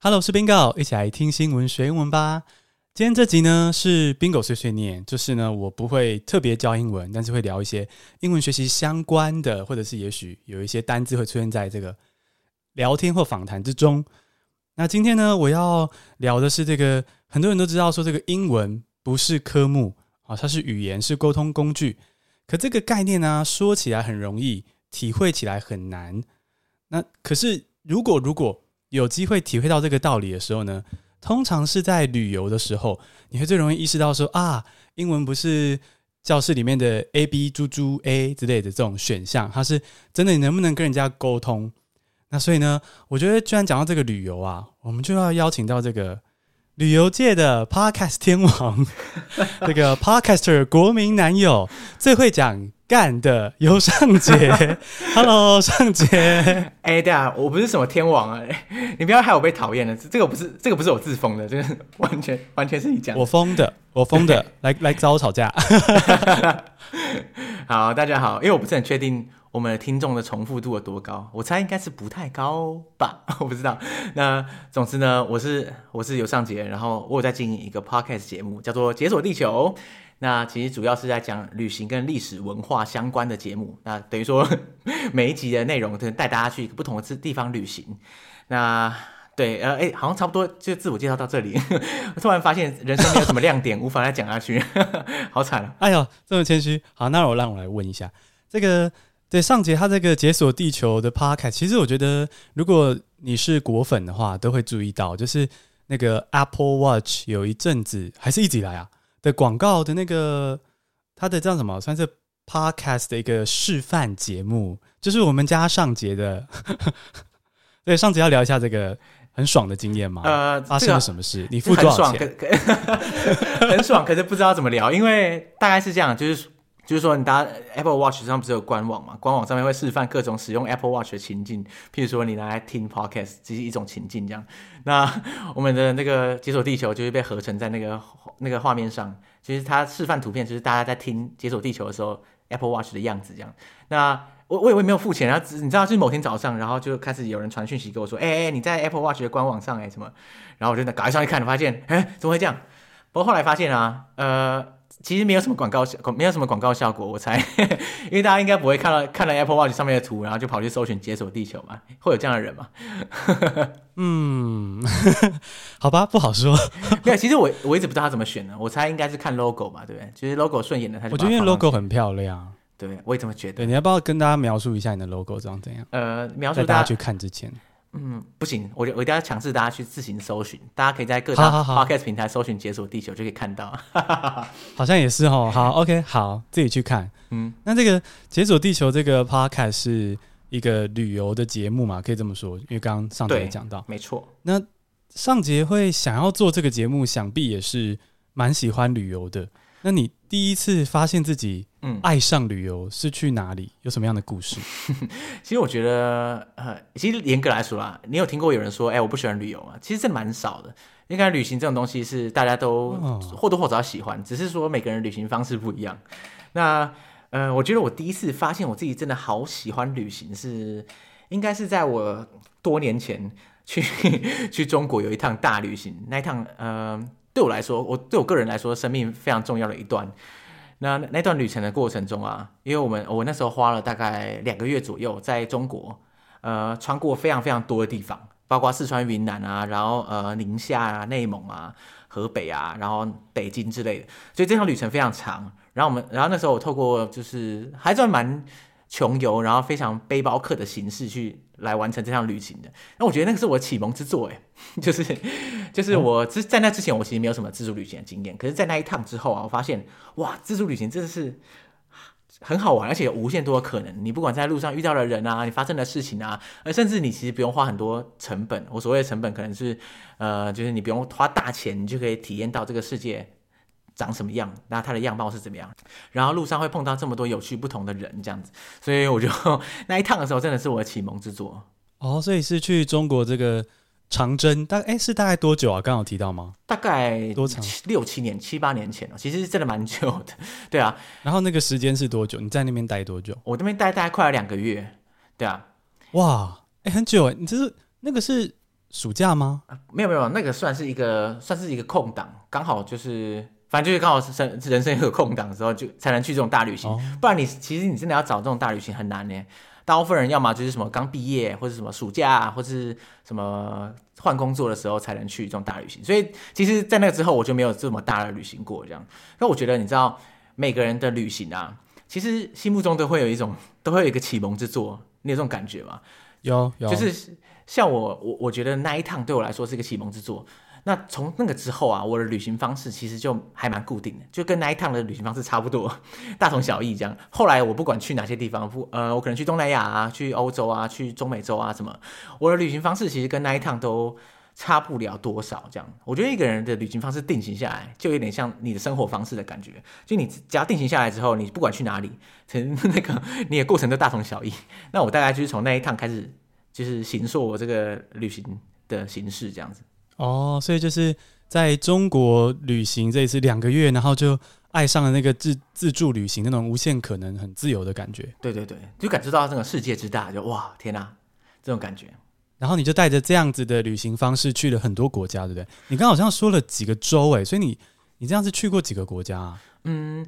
Hello，我是 Bingo，一起来听新闻学英文吧。今天这集呢是 Bingo 碎碎念，就是呢我不会特别教英文，但是会聊一些英文学习相关的，或者是也许有一些单字会出现在这个聊天或访谈之中。那今天呢我要聊的是这个，很多人都知道说这个英文不是科目啊，它是语言，是沟通工具。可这个概念呢说起来很容易，体会起来很难。那可是如果如果有机会体会到这个道理的时候呢，通常是在旅游的时候，你会最容易意识到说啊，英文不是教室里面的 A B 猪猪 A 之类的这种选项，它是真的你能不能跟人家沟通？那所以呢，我觉得居然讲到这个旅游啊，我们就要邀请到这个旅游界的 Podcast 天王，这个 Podcaster 国民男友，最会讲。干的尤尚杰，Hello，尚杰，哎、欸，对啊，我不是什么天王啊，你不要害我被讨厌了，这个不是，这个不是我自封的，这个完全完全是你讲，我封的，我封的，来来找我吵架。好，大家好，因为我不是很确定我们的听众的重复度有多高，我猜应该是不太高吧，我不知道。那总之呢，我是我是尤尚杰，然后我有在经营一个 podcast 节目，叫做《解锁地球》。那其实主要是在讲旅行跟历史文化相关的节目。那等于说 每一集的内容，可能带大家去不同的地方旅行。那对，呃，哎，好像差不多就自我介绍到这里。突然发现人生没有什么亮点，无法再讲下去，好惨啊！哎呦，这么谦虚。好，那我让我来问一下，这个对上节他这个解锁地球的 podcast，其实我觉得如果你是果粉的话，都会注意到，就是那个 Apple Watch 有一阵子还是一直以来啊。的广告的那个，他的叫什么？算是 podcast 的一个示范节目，就是我们家上节的。对，上节要聊一下这个很爽的经验吗？呃，发生了什么事？你付多少钱？很爽，很爽，可是不知道怎么聊，因为大概是这样，就是。就是说，你搭 Apple Watch 上不是有官网嘛？官网上面会示范各种使用 Apple Watch 的情境，譬如说你拿来听 Podcast，这是一种情境这样。那 我们的那个解锁地球就会被合成在那个那个画面上。其实它示范图片就是大家在听解锁地球的时候，Apple Watch 的样子这样。那我我以为没有付钱，然后你知道，是某天早上，然后就开始有人传讯息给我说：“哎、欸、哎，你在 Apple Watch 的官网上哎、什么？”然后我就赶快上去看，发现哎、怎么会这样？不过后来发现啊，呃。其实没有什么广告效，没有什么广告效果，我猜，因为大家应该不会看到看了 Apple Watch 上面的图，然后就跑去搜寻解锁地球嘛，会有这样的人吗？嗯，好吧，不好说。对，其实我我一直不知道他怎么选的，我猜应该是看 logo 吧，对不对？其实 logo 顺眼的，他就。我觉得因为 logo 很漂亮，对，我也这么觉得。对，你要不要跟大家描述一下你的 logo 长怎样？呃，描述在大家去看之前。嗯，不行，我我一定要强制大家去自行搜寻，大家可以在各大 podcast 平台搜寻“解锁地球”就可以看到。好像也是哦。好，OK，好，自己去看。嗯，那这个“解锁地球”这个 podcast 是一个旅游的节目嘛？可以这么说，因为刚刚尚杰也讲到，没错。那上节会想要做这个节目，想必也是蛮喜欢旅游的。那你第一次发现自己嗯爱上旅游是去哪里？有什么样的故事？其实我觉得，呃，其实严格来说啦，你有听过有人说，哎、欸，我不喜欢旅游啊？其实这蛮少的。应该旅行这种东西是大家都或多或少喜欢，只是说每个人旅行方式不一样。那呃，我觉得我第一次发现我自己真的好喜欢旅行是，应该是在我多年前去 去中国有一趟大旅行，那一趟呃。对我来说，我对我个人来说，生命非常重要的一段。那那段旅程的过程中啊，因为我们我那时候花了大概两个月左右，在中国，呃，穿过非常非常多的地方，包括四川、云南啊，然后呃宁夏啊、内蒙啊、河北啊，然后北京之类的。所以这趟旅程非常长。然后我们，然后那时候我透过就是还算蛮穷游，然后非常背包客的形式去来完成这趟旅行的。那我觉得那个是我启蒙之作，哎，就是就是我之在那之前，我其实没有什么自助旅行的经验。可是，在那一趟之后啊，我发现哇，自助旅行真的是很好玩，而且有无限多的可能。你不管在路上遇到的人啊，你发生的事情啊，而甚至你其实不用花很多成本。我所谓的成本，可能是呃，就是你不用花大钱，你就可以体验到这个世界。长什么样？那它的样貌是怎么样？然后路上会碰到这么多有趣不同的人，这样子，所以我就 那一趟的时候，真的是我的启蒙之作。哦，所以是去中国这个长征，大概诶是大概多久啊？刚刚有提到吗？大概多长？六七年、七八年前了，其实真的蛮久的。对啊，然后那个时间是多久？你在那边待多久？我那边待大概快了两个月。对啊，哇，哎很久哎，你这是那个是暑假吗？啊，没有没有，那个算是一个算是一个空档，刚好就是反正就是刚好是生人生一个空档的时候，就才能去这种大旅行。哦、不然你其实你真的要找这种大旅行很难呢。大部分人要么就是什么刚毕业，或者什么暑假，或者是什么换工作的时候才能去这种大旅行。所以其实，在那个之后，我就没有这么大的旅行过。这样，那我觉得你知道，每个人的旅行啊，其实心目中都会有一种，都会有一个启蒙之作，你有这种感觉吗？有，有，就是。像我，我我觉得那一趟对我来说是一个启蒙之作。那从那个之后啊，我的旅行方式其实就还蛮固定的，就跟那一趟的旅行方式差不多，大同小异这样。后来我不管去哪些地方，不呃，我可能去东南亚啊，去欧洲啊，去中美洲啊什么，我的旅行方式其实跟那一趟都差不了多少。这样，我觉得一个人的旅行方式定型下来，就有点像你的生活方式的感觉。就你只要定型下来之后，你不管去哪里，成 那个你的过程都大同小异。那我大概就是从那一趟开始。就是形塑我这个旅行的形式这样子哦，所以就是在中国旅行这一次两个月，然后就爱上了那个自自助旅行那种无限可能、很自由的感觉。对对对，就感受到这个世界之大，就哇天哪，这种感觉。然后你就带着这样子的旅行方式去了很多国家，对不对？你刚好像说了几个州诶，所以你你这样子去过几个国家啊？嗯。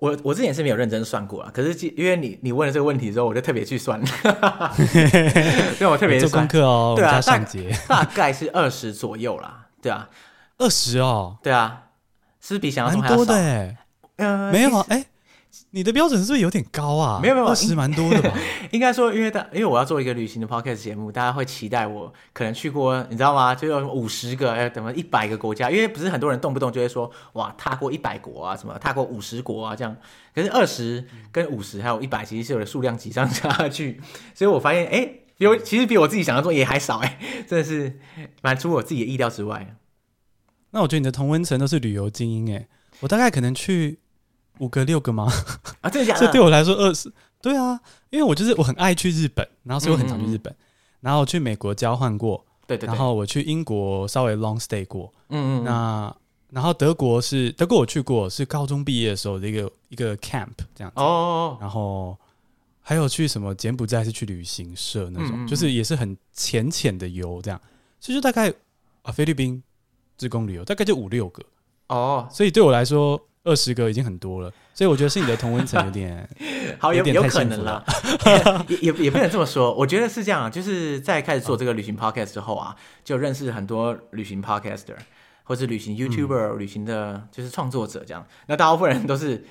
我我之前是没有认真算过啊，可是因为你你问了这个问题之后，我就特别去算，因为我特别做功课哦。对啊，大 大概是二十左右啦，对啊，二十哦，对啊，是不是比想象中还要多的诶？呃，没有哎。你的标准是不是有点高啊？没有没有，二十蛮多的吧？应该说，因为大因为我要做一个旅行的 podcast 节目，大家会期待我可能去过，你知道吗？就有五十个，哎，等于一百个国家。因为不是很多人动不动就会说，哇，踏过一百国啊，什么踏过五十国啊，这样。可是二十跟五十还有一百，其实是有的数量级上差距。所以我发现，哎，比我其实比我自己想象中也还少，哎，真的是蛮出我自己的意料之外。那我觉得你的同温层都是旅游精英，哎，我大概可能去。五个六个吗？啊，这样。这对我来说二十，对啊，因为我就是我很爱去日本，然后所以我很常去日本，嗯嗯嗯，然后去美国交换过，对对对，然后我去英国稍微 long stay 过，嗯，嗯嗯，那然后德国是德国我去过，是高中毕业的时候的一个一个 camp 这样子，哦，然后还有去什么柬埔寨是去旅行社那种，就是也是很浅浅的游这样，所以就大概啊菲律宾自贡旅游大概就五六个，哦，所以对我来说。二十个已经很多了，所以我觉得是你的同温层有点 好，有有，有可能了，也也也不能这么说。我觉得是这样，就是在开始做这个旅行 podcast 之后啊，就认识很多旅行 podcaster 或是旅行 YouTuber、嗯、旅行的就是创作者这样。那大部分人都是。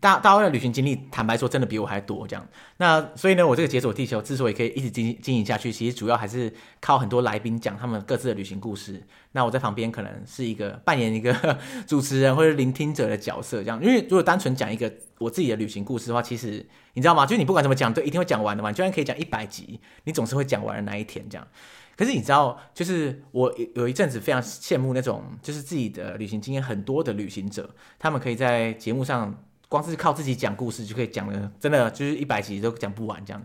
大大家的旅行经历，坦白说，真的比我还多。这样，那所以呢，我这个解锁地球之所以可以一直经经营下去，其实主要还是靠很多来宾讲他们各自的旅行故事。那我在旁边可能是一个扮演一个主持人或者聆听者的角色，这样。因为如果单纯讲一个我自己的旅行故事的话，其实你知道吗？就是你不管怎么讲，都一定会讲完的嘛。你居然可以讲一百集，你总是会讲完的那一天这样。可是你知道，就是我有一阵子非常羡慕那种，就是自己的旅行经验很多的旅行者，他们可以在节目上。光是靠自己讲故事就可以讲了，真的就是一百集都讲不完这样。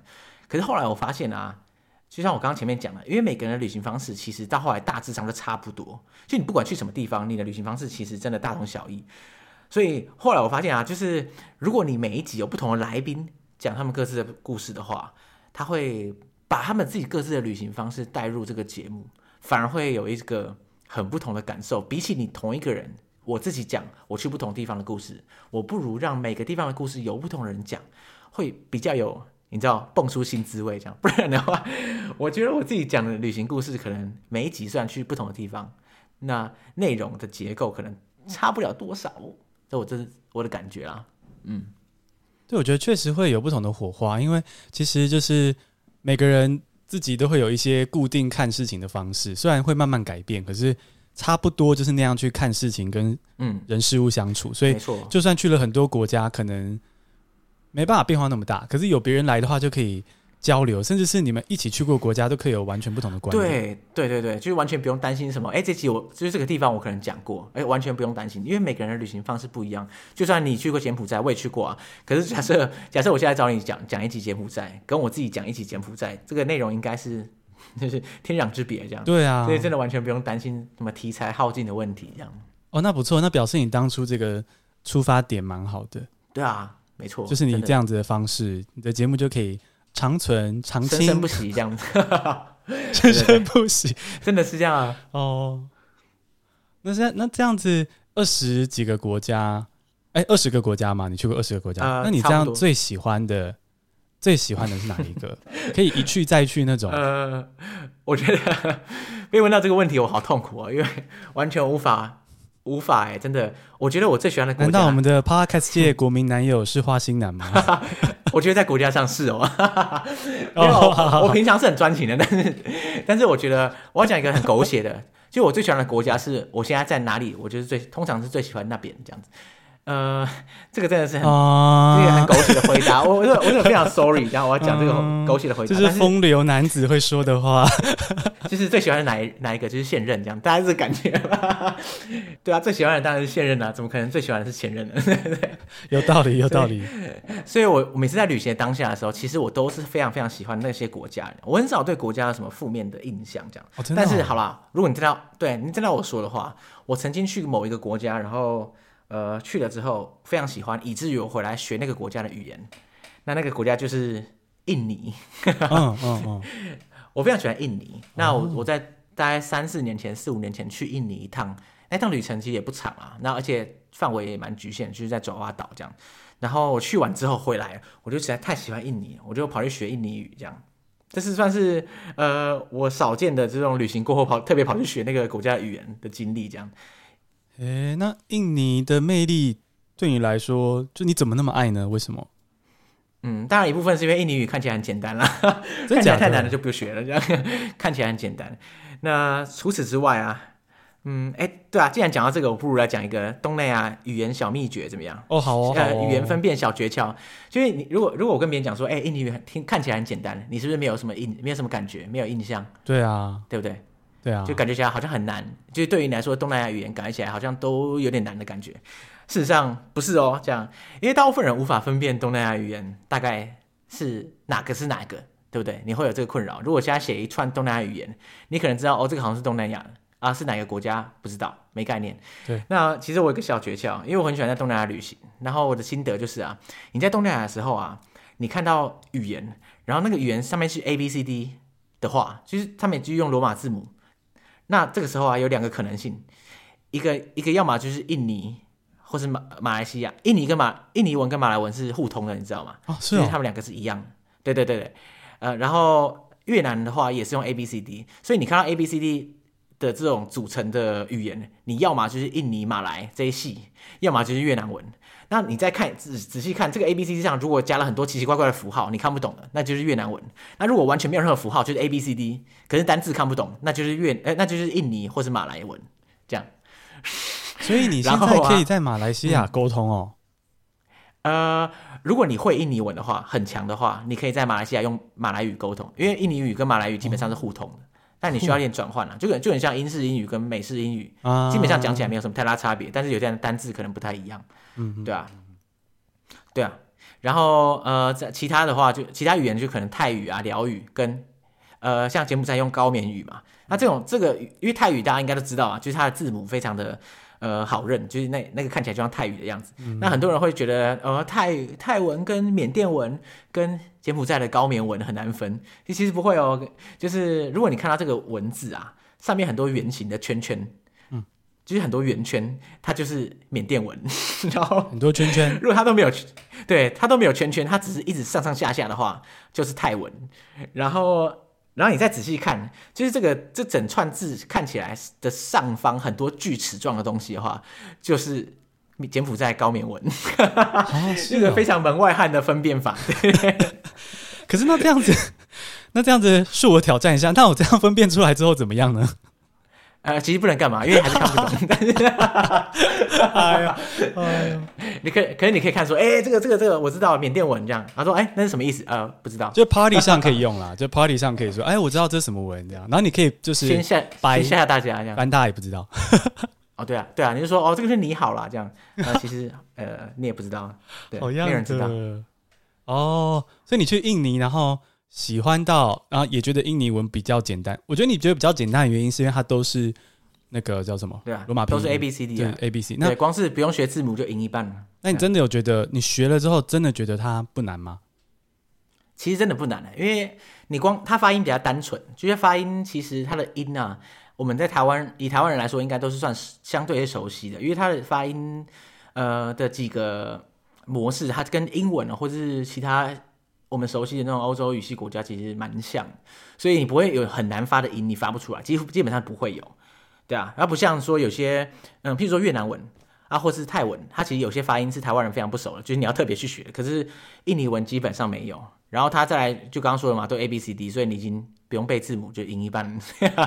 可是后来我发现啊，就像我刚刚前面讲的，因为每个人的旅行方式其实到后来大致上都差不多，就你不管去什么地方，你的旅行方式其实真的大同小异。所以后来我发现啊，就是如果你每一集有不同的来宾讲他们各自的故事的话，他会把他们自己各自的旅行方式带入这个节目，反而会有一个很不同的感受，比起你同一个人。我自己讲我去不同地方的故事，我不如让每个地方的故事由不同人讲，会比较有你知道蹦出新滋味这样。不然的话，我觉得我自己讲的旅行故事，可能每一集虽然去不同的地方，那内容的结构可能差不了多少。这我这是我的感觉啦。嗯，对，我觉得确实会有不同的火花，因为其实就是每个人自己都会有一些固定看事情的方式，虽然会慢慢改变，可是。差不多就是那样去看事情，跟嗯人事物相处，嗯、所以就算去了很多国家，可能没办法变化那么大。可是有别人来的话，就可以交流，甚至是你们一起去过国家，都可以有完全不同的观点。对对对对，就是完全不用担心什么。哎，这集我就是这个地方我可能讲过，哎，完全不用担心，因为每个人的旅行方式不一样。就算你去过柬埔寨，我也去过啊。可是假设假设我现在找你讲讲一集柬埔寨，跟我自己讲一集柬埔寨，这个内容应该是。就是天壤之别，这样对啊，所以真的完全不用担心什么题材耗尽的问题，这样哦，那不错，那表示你当初这个出发点蛮好的，对啊，没错，就是你这样子的方式，的你的节目就可以长存长青，生生不息这样子。生生不息，真的是这样啊。哦，那现在那这样子二十几个国家，哎、欸，二十个国家嘛，你去过二十个国家，呃、那你这样最喜欢的？最喜欢的是哪一个？可以一去再去那种？呃，我觉得 被问到这个问题，我好痛苦啊，因为完全无法无法哎、欸，真的，我觉得我最喜欢的国家，难道我们的 Podcast 界国民男友是花心男吗？我觉得在国家上是哦，因为我，我平常是很专情的，但是但是我觉得我要讲一个很狗血的，就我最喜欢的国家是我现在在哪里？我就是最通常是最喜欢那边这样子。呃，这个真的是很，这、uh, 个很狗血的回答。我我我非常 sorry，然后我要讲这个狗血的回答。这、uh, 是风流男子会说的话。就是最喜欢的哪一哪一个，就是现任这样，大家是感觉吗？对啊，最喜欢的当然是现任啊，怎么可能最喜欢的是前任呢？有道理，有道理。所以，所以我每次在旅行的当下的时候，其实我都是非常非常喜欢那些国家。我很少对国家有什么负面的印象，这样。哦哦、但是，好啦，如果你知道，对你知道我说的话，我曾经去某一个国家，然后。呃，去了之后非常喜欢，以至于我回来学那个国家的语言。那那个国家就是印尼。嗯嗯嗯，我非常喜欢印尼。那我我在大概三四年前、四五年前去印尼一趟，那趟旅程其实也不长啊。那而且范围也蛮局限，就是在爪哇岛这样。然后我去完之后回来，我就实在太喜欢印尼，我就跑去学印尼语这样。这是算是呃我少见的这种旅行过后跑特别跑去学那个国家的语言的经历这样。诶，那印尼的魅力对你来说，就你怎么那么爱呢？为什么？嗯，当然一部分是因为印尼语看起来很简单啦，看起来太难了就不学了，这样 看起来很简单。那除此之外啊，嗯，哎，对啊，既然讲到这个，我不如来讲一个东南亚语言小秘诀，怎么样？哦，好哦，呃，语言分辨小诀窍。就是你如果如果我跟别人讲说，哎，印尼语听看起来很简单，你是不是没有什么印，没有什么感觉，没有印象？对啊，对不对？对啊，就感觉起来好像很难，就是对于你来说，东南亚语言感觉起来好像都有点难的感觉。事实上不是哦，这样，因为大部分人无法分辨东南亚语言大概是哪个是哪个，对不对？你会有这个困扰。如果现在写一串东南亚语言，你可能知道哦，这个好像是东南亚啊，是哪个国家？不知道，没概念。对，那其实我有个小诀窍，因为我很喜欢在东南亚旅行，然后我的心得就是啊，你在东南亚的时候啊，你看到语言，然后那个语言上面是 A B C D 的话，其实他们就用罗马字母。那这个时候啊，有两个可能性，一个一个要么就是印尼，或是马马来西亚，印尼跟马印尼文跟马来文是互通的，你知道吗？哦，是哦，他们两个是一样的。对对对对，呃，然后越南的话也是用 A B C D，所以你看到 A B C D 的这种组成的语言，你要么就是印尼马来这一系，要么就是越南文。那你再看仔仔细看这个 A B C D 上，如果加了很多奇奇怪怪的符号，你看不懂的，那就是越南文。那如果完全没有任何符号，就是 A B C D，可是单字看不懂，那就是越哎，那就是印尼或是马来文这样。所以你现在可以在马来西亚沟通哦。嗯、呃，如果你会印尼文的话，很强的话，你可以在马来西亚用马来语沟通，因为印尼语跟马来语基本上是互通的。哦但你需要一点转换了，就很就很像英式英语跟美式英语，啊、基本上讲起来没有什么太大差别，但是有些单字可能不太一样，嗯，对啊，对啊，然后呃，在其他的话就其他语言就可能泰语啊、寮语跟呃像柬埔寨用高棉语嘛，那这种这个因为泰语大家应该都知道啊，就是它的字母非常的。呃，好认，就是那那个看起来就像泰语的样子。嗯、那很多人会觉得，呃，泰泰文跟缅甸文跟柬埔寨的高棉文很难分。其实不会哦，就是如果你看到这个文字啊，上面很多圆形的圈圈，嗯，就是很多圆圈，它就是缅甸文。然后很多圈圈，如果它都没有，对，它都没有圈圈，它只是一直上上下下的话，就是泰文。然后。然后你再仔细看，就是这个这整串字看起来的上方很多锯齿状的东西的话，就是柬埔寨高棉文，哦、是个非常门外汉的分辨法。可是那这样子，那这样子恕我挑战一下，那我这样分辨出来之后怎么样呢？呃，其实不能干嘛，因为还是看不懂。但是，哎呀，哎呀，你可以，可是你可以看说，哎、欸，这个，这个，这个，我知道缅甸文这样。他说，哎、欸，那是什么意思？呃，不知道。就 party 上可以用啦，就 party 上可以说，哎、欸，我知道这是什么文这样。然后你可以就是先吓，先吓吓大家这样，班大家也不知道。哦，对啊，对啊，你就说，哦，这个是你好啦这样。那其实，呃，你也不知道，对，没有人知道。哦，所以你去印尼，然后。喜欢到，然后也觉得印尼文比较简单。我觉得你觉得比较简单的原因，是因为它都是那个叫什么？对啊，罗马拼音都是 A B C D 啊，A B C。那光是不用学字母就赢一半了。那你真的有觉得你学了之后，真的觉得它不难吗？其实真的不难的，因为你光它发音比较单纯，就是发音其实它的音啊，我们在台湾以台湾人来说，应该都是算相对熟悉的，因为它的发音呃的几个模式，它跟英文或者是其他我们熟悉的那种欧洲语系国家其实蛮像，所以你不会有很难发的音，你发不出来，几乎基本上不会有，对啊，而不像说有些嗯，譬如说越南文。啊，或是泰文，它其实有些发音是台湾人非常不熟的，就是你要特别去学。可是印尼文基本上没有，然后它再来就刚刚说的嘛，都 A B C D，所以你已经不用背字母就赢一半，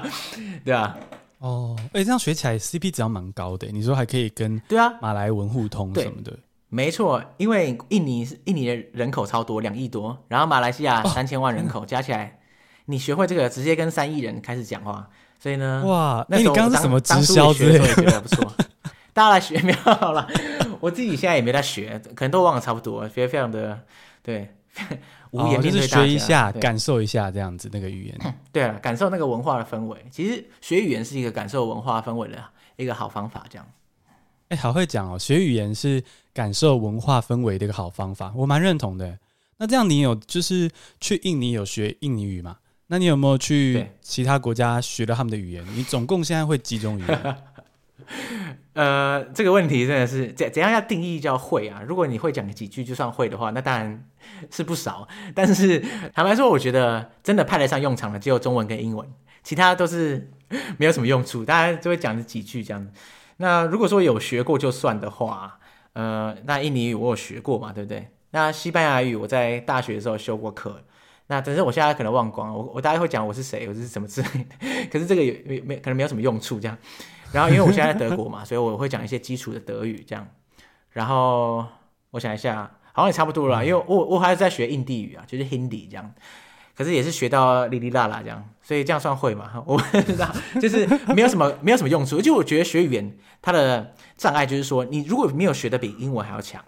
对啊。哦，哎，这样学起来 CP 值要蛮高的。你说还可以跟对啊马来文互通什么的，没错，因为印尼是印尼的人口超多，两亿多，然后马来西亚三千万人口，哦、加起来，你学会这个，直接跟三亿人开始讲话，所以呢，哇，那你刚刚是什么直销之类的？觉得不错。大家来学没有好了，我自己现在也没在学，可能都忘了差不多，觉得非常的对，无言面对大家，就是学一下，感受一下这样子那个语言。对啊，感受那个文化的氛围。其实学语言是一个感受文化氛围的一个好方法。这样，哎，好会讲哦，学语言是感受文化氛围的一个好方法，我蛮认同的。那这样你有就是去印尼有学印尼语吗？那你有没有去其他国家学了他们的语言？你总共现在会几种语言？呃，这个问题真的是怎怎样要定义叫会啊？如果你会讲几句就算会的话，那当然是不少。但是坦白说，我觉得真的派得上用场的只有中文跟英文，其他都是没有什么用处，大家就会讲几句这样子。那如果说有学过就算的话，呃，那印尼语我有学过嘛，对不对？那西班牙语我在大学的时候修过课，那只是我现在可能忘光了，我我大概会讲我是谁，我是什么之类的。可是这个也没没可能没有什么用处这样。然后因为我现在在德国嘛，所以我会讲一些基础的德语这样。然后我想一下，好像也差不多了，因为我我还是在学印地语啊，就是 Hindi 这样。可是也是学到哩哩啦啦这样，所以这样算会嘛？我不知道，就是没有什么没有什么用处。就我觉得学语言它的障碍就是说，你如果没有学的比英文还要强，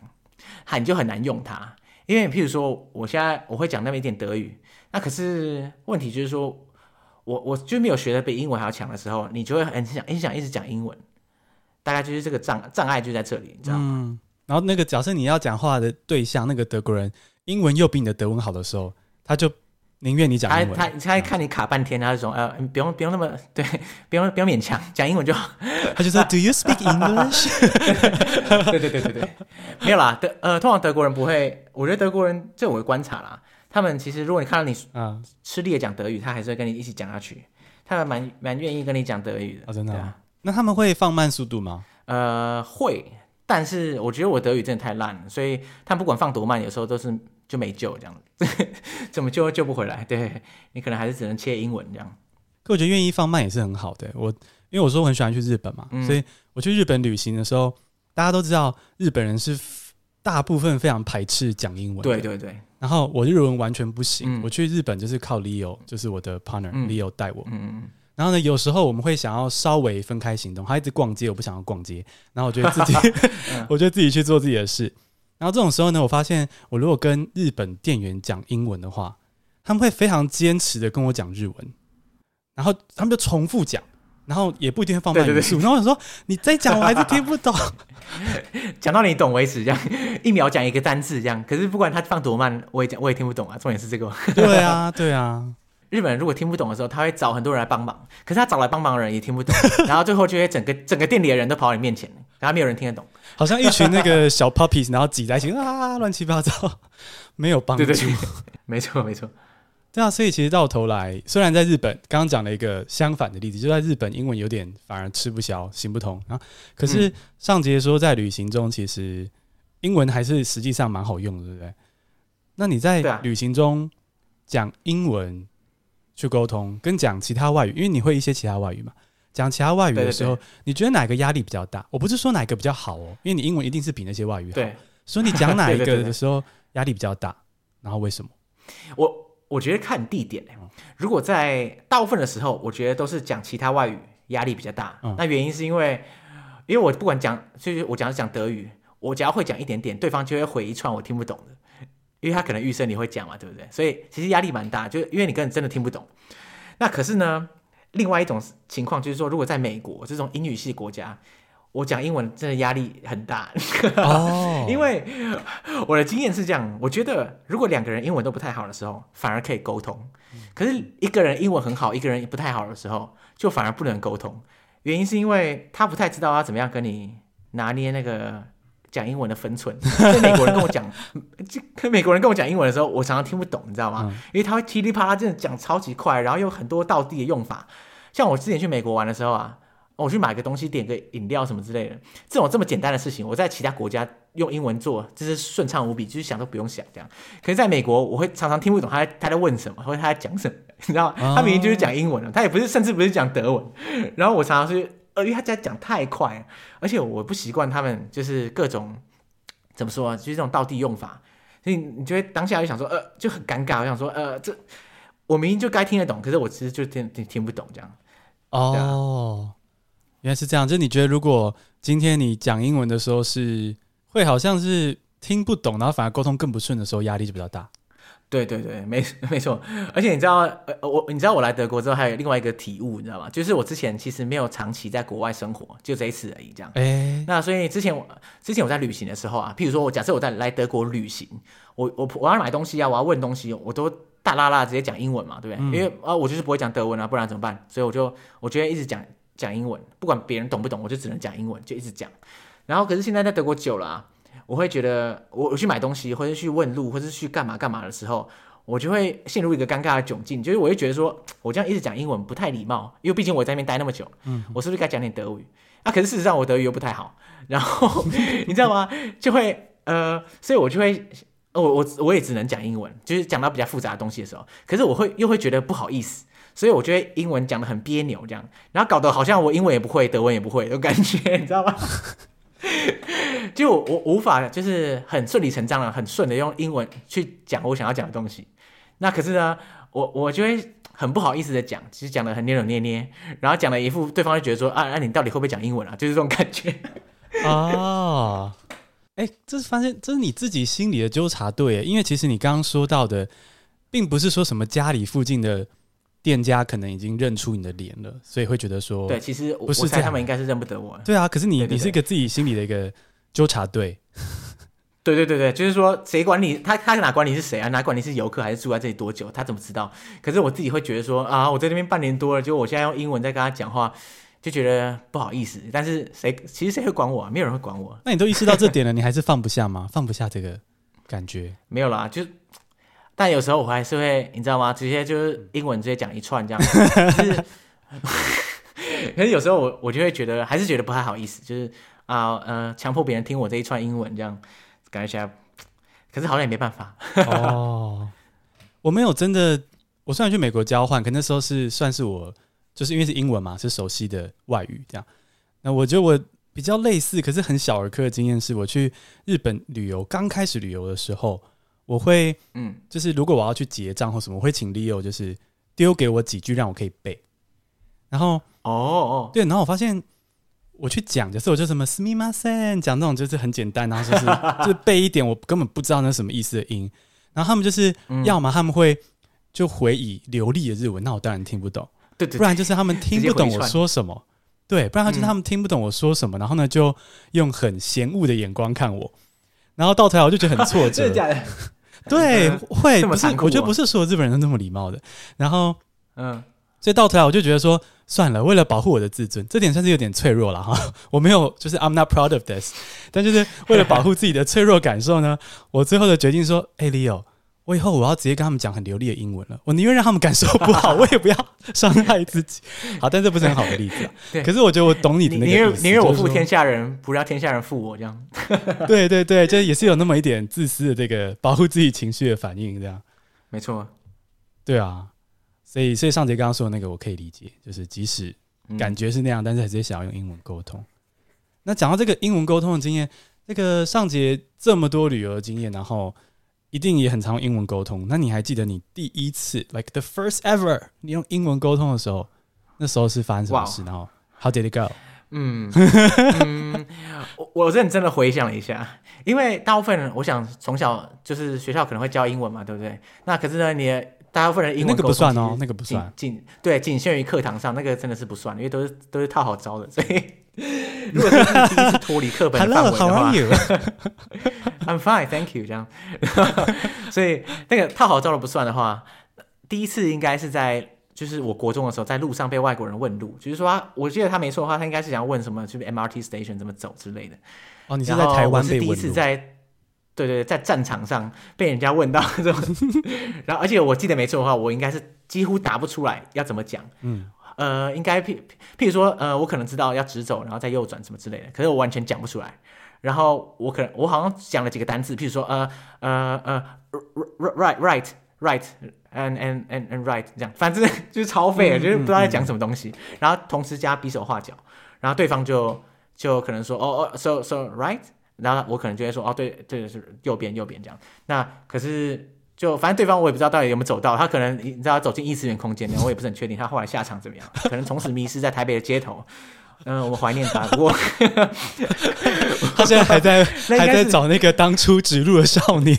哈，你就很难用它。因为譬如说，我现在我会讲那么一点德语，那可是问题就是说。我我就没有学的比英文还要强的时候，你就会很想很想一直讲英文，大概就是这个障障碍就在这里，你知道吗？然后那个假设你要讲话的对象那个德国人英文又比你的德文好的时候，他就宁愿你讲英文。他他他看你卡半天，他就说呃不用不用那么 对，不用不用勉强讲英文就好。他就说 Do you speak English？对对对对对，没有啦，德呃通常德国人不会，我觉得德国人这我会观察啦。他们其实，如果你看到你啊吃力的讲德语，他还是会跟你一起讲下去。他们蛮蛮愿意跟你讲德语的。哦，真的啊？那他们会放慢速度吗？呃，会，但是我觉得我德语真的太烂了，所以他们不管放多慢，有时候都是就没救这样子，怎么救都救不回来。对，你可能还是只能切英文这样。可我觉得愿意放慢也是很好的。我因为我说我很喜欢去日本嘛，嗯，所以我去日本旅行的时候，大家都知道日本人是大部分非常排斥讲英文。对对对。然后我日文完全不行，嗯、我去日本就是靠 Leo，就是我的 partner、嗯、Leo 带我。嗯、然后呢，有时候我们会想要稍微分开行动，他一直逛街，我不想要逛街，然后我觉得自己 我觉得自己去做自己的事。然后这种时候呢，我发现我如果跟日本店员讲英文的话，他们会非常坚持的跟我讲日文，然后他们就重复讲。然后也不一定会放慢语速，然后我想说你再讲我还是听不懂，讲到你懂为止，这样一秒讲一个单字这样。可是不管他放多慢，我也讲我也听不懂啊。重点是这个。对啊，对啊。日本人如果听不懂的时候，他会找很多人来帮忙。可是他找来帮忙的人也听不懂，然后最后就会整个整个店里的人都跑到你面前，然后没有人听得懂，好像一群那个小 puppies，然后挤在一起啊，乱七八糟，没有帮助。对对对，没错没错。对啊，所以其实到头来，虽然在日本刚刚讲了一个相反的例子，就在日本英文有点反而吃不消、行不通啊。可是上节说在旅行中，其实英文还是实际上蛮好用的，对不对？那你在旅行中讲英文去沟通，跟讲其他外语，因为你会一些其他外语嘛，讲其他外语的时候，对对对，你觉得哪个压力比较大？我不是说哪个比较好哦，因为你英文一定是比那些外语好。对，所以你讲哪一个 的时候压力比较大？然后为什么？我。我觉得看地点，如果在大部分的时候，我觉得都是讲其他外语压力比较大。嗯、那原因是因为，因为我不管讲，就是我讲是讲德语，我只要会讲一点点，对方就会回一串我听不懂的，因为他可能预设你会讲嘛，对不对？所以其实压力蛮大，就因为你根本真的听不懂。那可是呢，另外一种情况就是说，如果在美国这种英语系国家，我讲英文真的压力很大。哦，因为我的经验是这样，我觉得如果两个人英文都不太好的时候，反而可以沟通；可是一个人英文很好，一个人不太好的时候，就反而不能沟通。原因是因为他不太知道要怎么样跟你拿捏那个讲英文的分寸。美国人跟我讲，跟美国人跟我讲英文的时候，我常常听不懂，你知道吗？因为他会噼里啪啦，真的讲超级快，然后有很多道地的用法。像我之前去美国玩的时候啊。我去买个东西，点个饮料什么之类的，这种这么简单的事情，我在其他国家用英文做，就是顺畅无比，就是想都不用想这样。可是在美国，我会常常听不懂他在他在问什么，或者他在讲什么，你知道吗？他明明就是讲英文了，他也不是，甚至不是讲德文。然后我常常是，呃，因为他在讲太快，而且我不习惯他们就是各种怎么说啊，就是这种倒地用法，所以你就会当下就想说，呃，就很尴尬。我想说，呃，这我明明就该听得懂，可是我其实就听听听不懂这样。哦。原来是这样，就你觉得，如果今天你讲英文的时候是会好像是听不懂，然后反而沟通更不顺的时候，压力就比较大。对对对，没 没错。而且你知道，呃，我你知道我来德国之后还有另外一个体悟，你知道吗？就是我之前其实没有长期在国外生活，就这一次而已。这样，哎，那所以之前我之前我在旅行的时候啊，譬如说我假设我在来德国旅行，我我我要买东西啊，我要问东西，我都大啦啦直接讲英文嘛，对不对？嗯、因为啊，我就是不会讲德文啊，不然怎么办？所以我就我觉得一直讲。讲英文，不管别人懂不懂，我就只能讲英文，就一直讲。然后，可是现在在德国久了啊，我会觉得我我去买东西，或者去问路，或者是去干嘛干嘛的时候，我就会陷入一个尴尬的窘境，就是我会觉得说，我这样一直讲英文不太礼貌，因为毕竟我在那边待那么久，嗯，我是不是该讲点德语？啊，可是事实上我德语又不太好，然后你知道吗？就会呃，所以我就会，我我我也只能讲英文，就是讲到比较复杂的东西的时候，可是我会又会觉得不好意思。所以我觉得英文讲得很别扭，这样，然后搞得好像我英文也不会，德文也不会，有感觉，你知道吗？就我，我无法就是很顺理成章的、很顺的用英文去讲我想要讲的东西。那可是呢，我我就会很不好意思的讲，其实讲得很扭扭捏捏，然后讲了一副对方就觉得说啊，那、你到底会不会讲英文啊？就是这种感觉。哦，哎，这是发现这是你自己心里的纠察队，因为其实你刚刚说到的，并不是说什么家里附近的。店家可能已经认出你的脸了，所以会觉得说，对，其实不是我猜他们应该是认不得我。对啊，可是你你是一个自己心里的一个纠察队。对对对对，就是说谁管你？他他哪管你是谁啊？哪管你是游客还是住在这里多久？他怎么知道？可是我自己会觉得说啊，我在那边半年多了，就我现在用英文在跟他讲话，就觉得不好意思。但是谁其实谁会管我啊？没有人会管我。那你都意识到这点了，你还是放不下吗？放不下这个感觉？没有啦，就。但有时候我还是会，你知道吗？直接就是英文直接讲一串这样子。就是，可是有时候我我就会觉得，还是觉得不太好意思，就是啊呃，强迫别人听我这一串英文这样，感觉起来。可是好像也没办法。哦，我没有真的，我虽然去美国交换，可那时候是算是我，就是因为是英文嘛，是熟悉的外语这样。那我觉得我比较类似，可是很小儿科的经验是，我去日本旅游，刚开始旅游的时候。我会，嗯，就是如果我要去结账或什么，我会请 Leo 就是丢给我几句让我可以背。然后，哦哦，对，然后我发现我去讲，就是我就什么すみません，讲那种就是很简单，然后就是就是背一点我根本不知道那什么意思的音。然后他们就是，要么他们会就回以流利的日文，那我当然听不懂。对对，不然就是他们听不懂我说什么。对，不然他就是他们听不懂我说什么，然后呢就用很嫌恶的眼光看我。然后到头来我就觉得很挫折。真的假的？ 对，嗯、会不是？我觉得不是所有日本人都那么礼貌的。然后，嗯，所以到头来我就觉得说，算了，为了保护我的自尊，这点算是有点脆弱了哈。我没有，就是 I'm not proud of this，但就是为了保护自己的脆弱感受呢，我最后的决定说，哎、欸，Leo。我以后我要直接跟他们讲很流利的英文了，我宁愿让他们感受不好，我也不要伤害自己。好，但这不是很好的例子啊。对，可是我觉得我懂你的那个意思，宁愿宁愿我负天下人，不让天下人负我这样。对对对，就是也是有那么一点自私的这个保护自己情绪的反应，这样。没错，对啊，所以所以上节刚刚说的那个我可以理解，就是即使感觉是那样，嗯、但是还是想要用英文沟通。那讲到这个英文沟通的经验，那个上节这么多旅游的经验，然后。一定也很常用英文沟通。那你还记得你第一次，like the first ever，你用英文沟通的时候，那时候是发生什么事.然后，how did it go？嗯，嗯 我我认真的回想了一下，因为大部分人，我想从小就是学校可能会教英文嘛，对不对？那可是呢，你大部分人英文沟通那个不算哦，那个不算，仅对仅限于课堂上，那个真的是不算，因为都是都是套好招的，所以 如果是第一次脱离课本的范围的话? I'm fine, thank you。这样，所以那个套好招的不算的话，第一次应该是在就是我国中的时候，在路上被外国人问路，就是说，我记得他没错的话，他应该是想要问什么，就是 MRT station 怎么走之类的。哦，你是在台湾被问路？是第一次在，对对对，在战场上被人家问到这种，然后而且我记得没错的话，我应该是几乎答不出来要怎么讲。嗯。呃，应该譬譬如说，呃，我可能知道要直走，然后再右转什么之类的，可是我完全讲不出来。然后我可能我好像讲了几个单词，譬如说，呃呃呃，right right right and and and and right 这样，反正就是超废的，就是不知道在讲什么东西。然后同时加比手画脚，然后对方就就可能说，哦哦，so so right，然后我可能就会说，哦对这个是右边右边这样。那可是。就反正对方我也不知道到底有没有走到，他可能你知道走进异次元空间，我也不是很确定他后来下场怎么样，可能从此迷失在台北的街头。嗯、呃，我们怀念他，不过他现在还在 还在找那个当初指路的少年。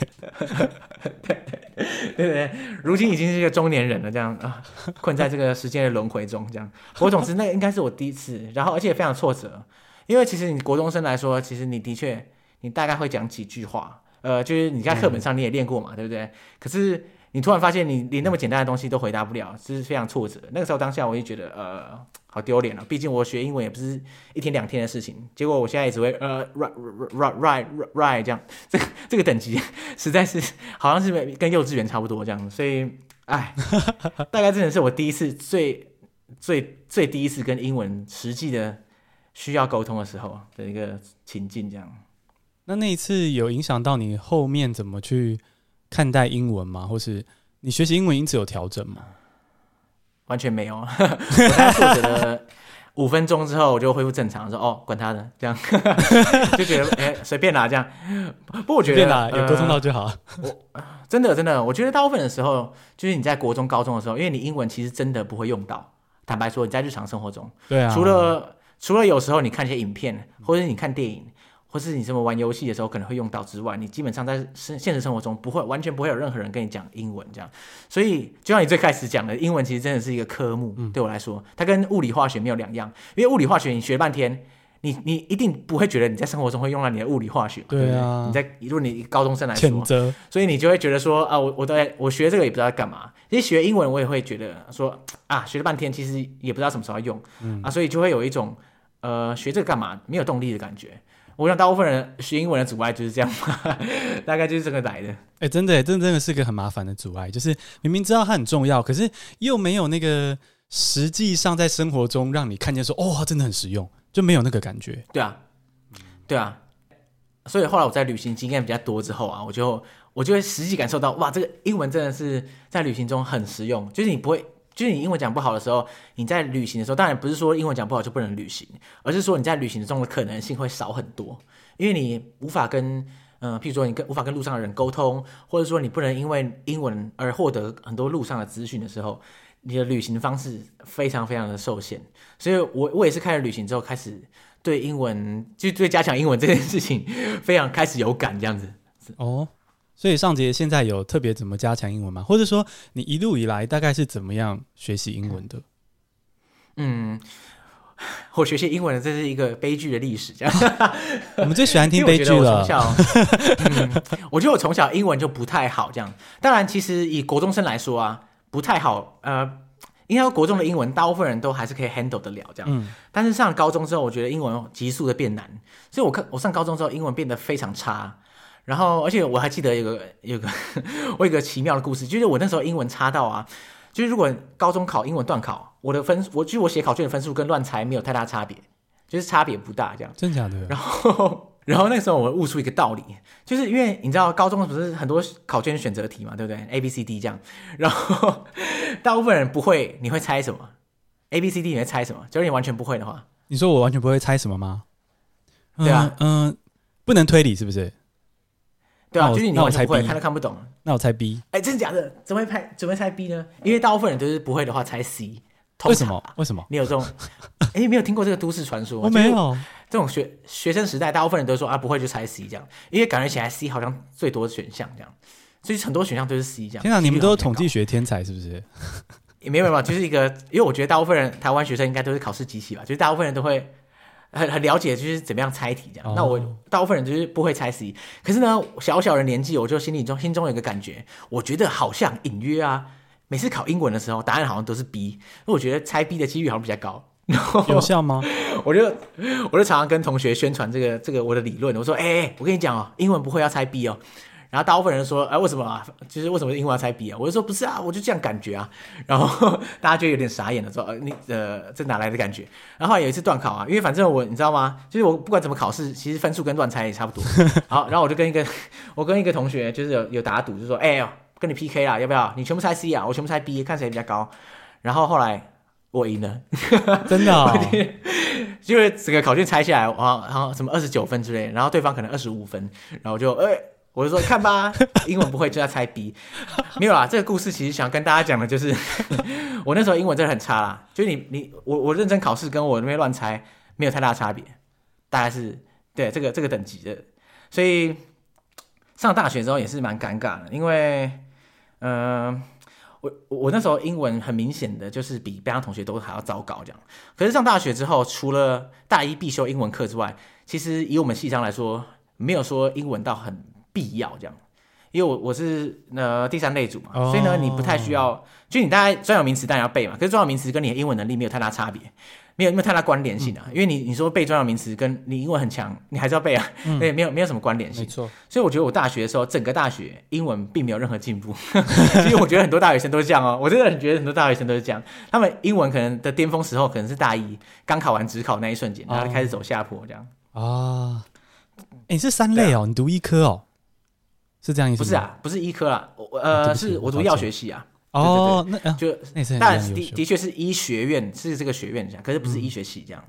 对 对对，如今已经是一个中年人了，这样啊，困在这个时间的轮回中，这样。我总之那应该是我第一次，然后而且非常挫折，因为其实你国中生来说，其实你的确你大概会讲几句话。呃，就是你在课本上你也练过嘛，嗯、对不对？可是你突然发现你连那么简单的东西都回答不了，这是非常挫折。那个时候当下我就觉得呃，好丢脸了。毕竟我学英文也不是一天两天的事情。结果我现在也只会呃，right right right right 这样，这个这个等级 实在是好像是跟幼稚园差不多这样。所以，哎，大概真的是我第一次最最最第一次跟英文实际的需要沟通的时候的一个情境这样。那那一次有影响到你后面怎么去看待英文吗？或是你学习英文因此有调整吗？完全没有，我在挫折了五分钟之后，我就恢复正常，说哦，管他的，这样 就觉得哎，随便啦，这样。不过我觉得有沟通到就好。我真的真的，我觉得大部分的时候，就是你在国中、高中的时候，因为你英文其实真的不会用到。坦白说，你在日常生活中，对啊，除了除了有时候你看一些影片，或者你看电影。或是你什么玩游戏的时候可能会用到之外，你基本上在现现实生活中不会完全不会有任何人跟你讲英文这样，所以就像你最开始讲的，英文其实真的是一个科目，嗯、对我来说，它跟物理化学没有两样，因为物理化学你学半天，你你一定不会觉得你在生活中会用到你的物理化学，对啊，对对，你在如果你高中生来说，所以你就会觉得说啊，我我在我学这个也不知道在干嘛，其实学英文我也会觉得说啊，学了半天其实也不知道什么时候要用，嗯、啊，所以就会有一种呃学这个干嘛没有动力的感觉。我想大部分人学英文的阻碍就是这样，大概就是这个来的。哎、欸，真的，真的真的是个很麻烦的阻碍，就是明明知道它很重要，可是又没有那个实际上在生活中让你看见说，哦，真的很实用，就没有那个感觉。对啊，对啊。所以后来我在旅行经验比较多之后啊，我就我就会实际感受到，哇，这个英文真的是在旅行中很实用，就是你不会。就是你英文讲不好的时候，你在旅行的时候，当然不是说英文讲不好就不能旅行，而是说你在旅行中的可能性会少很多，因为你无法跟嗯、譬如说你跟无法跟路上的人沟通，或者说你不能因为英文而获得很多路上的资讯的时候，你的旅行方式非常非常的受限。所以我我也是开始旅行之后，开始对英文就对加强英文这件事情非常开始有感，这样子哦。所以上节现在有特别怎么加强英文吗？或者说你一路以来大概是怎么样学习英文的？嗯，我学习英文的这是一个悲剧的历史，这样。我们最喜欢听 悲剧了。嗯，我觉得我从小英文就不太好，这样。当然，其实以国中生来说啊，不太好。呃，应该说国中的英文，大部分人都还是可以 handle 得了，这样。嗯。但是上高中之后，我觉得英文急速的变难，所以我看我上高中之后，英文变得非常差。然后，而且我还记得有个有个 我有个奇妙的故事，就是我那时候英文差到啊，就是如果高中考英文段考，我的分我就是我写考卷的分数跟乱猜没有太大差别，就是差别不大这样。真假的？然后，然后那个时候我悟出一个道理，就是因为你知道高中不是很多考卷选择题嘛，对不对？A B C D 这样，然后 大部分人不会，你会猜什么？A B C D 你会猜什么？就是你完全不会的话，你说我完全不会猜什么吗？对啊，嗯、呃，不能推理是不是？对啊，就是你完全不会，看都看不懂。那我猜 B。哎，真的假的？怎么会猜？怎么会猜 B 呢？因为大部分人都是不会的话猜 C。为什么？为什么？你有这种？哎，没有听过这个都市传说？我没有。这种学学生时代，大部分人都说啊，不会就猜 C 这样，因为感觉起来 C 好像最多的选项这样，所以很多选项都是 C 这样。天啊，你们都是统计学天才是不是？也没有没有，就是一个，因为我觉得大部分人台湾学生应该都是考试机器吧，就是大部分人都会。很很了解，就是怎么样猜题这样。哦、那我大部分人就是不会猜 C，可是呢，小小的年纪，我就心里中心中有一个感觉，我觉得好像隐约啊，每次考英文的时候，答案好像都是 B，因为我觉得猜 B 的几率好像比较高。有效吗？我就我就常常跟同学宣传这个这个我的理论，我说，哎、欸，我跟你讲哦，英文不会要猜 B 哦。然后大部分人说，哎，为什么啊？就是为什么英文要猜 B 啊？我就说不是啊，我就这样感觉啊。然后 大家就有点傻眼了，说，呃，你呃，这哪来的感觉？然后，有一次段考啊，因为反正我你知道吗？就是我不管怎么考试，其实分数跟乱猜也差不多。好，然后我就跟一个 我跟一个同学就是有有打赌，就说，哎呦，跟你 PK 啦，要不要？你全部猜 C 啊，我全部猜 B，看谁比较高。然后后来我赢了，真的、哦，因为整个考卷猜下来，啊，然后什么二十九分之类，然后对方可能二十五分，然后就哎。我就说看吧，英文不会就要猜 B，没有啦。这个故事其实想跟大家讲的就是，我那时候英文真的很差啦。就你你我我认真考试，跟我那边乱猜没有太大差别，大概是对这个这个等级的。所以上大学之后也是蛮尴尬的，因为嗯、呃，我我那时候英文很明显的就是比班上同学都还要糟糕这样。可是上大学之后，除了大一必修英文课之外，其实以我们系上来说，没有说英文到很。必要这样，因为我我是呃第三类组嘛，所以呢你不太需要，就你大概专有名词当然要背嘛，可是专有名词跟你的英文能力没有太大差别，没有没有太大关联性啊，因为你你说背专有名词跟你英文很强，你还是要背啊，对，没有没有什么关联性，没错。所以我觉得我大学的时候，整个大学英文并没有任何进步，其实我觉得很多大学生都是这样哦，我真的很觉得很多大学生都是这样，他们英文可能的巅峰时候可能是大一刚考完指考那一瞬间，然后就开始走下坡这样。啊。哎，你是三类哦，你读医科哦。是这样意思？不是啊，不是医科啦，我呃，是我读药学系啊。哦，那就但的的确是医学院是这个学院这样，可是不是医学系这样。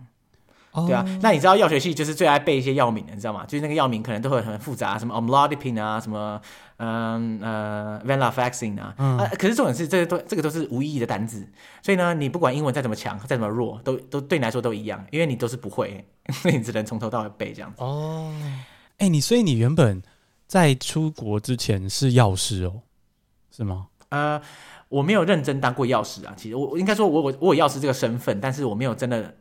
对啊，那你知道药学系就是最爱背一些药名的，你知道吗？就是那个药名可能都会很复杂，什么 amlodipine 啊，什么嗯呃 venlafaxine 啊。啊，可是重点是这些都这个都是无意义的单字，所以呢，你不管英文再怎么强，再怎么弱，都都对你来说都一样，因为你都是不会，所 以你只能从头到尾背这样子。哦，哎，你所以你原本。在出国之前是药师哦，是吗？呃，我没有认真当过药师啊。其实我我应该说我我我有药师这个身份，但是我没有真的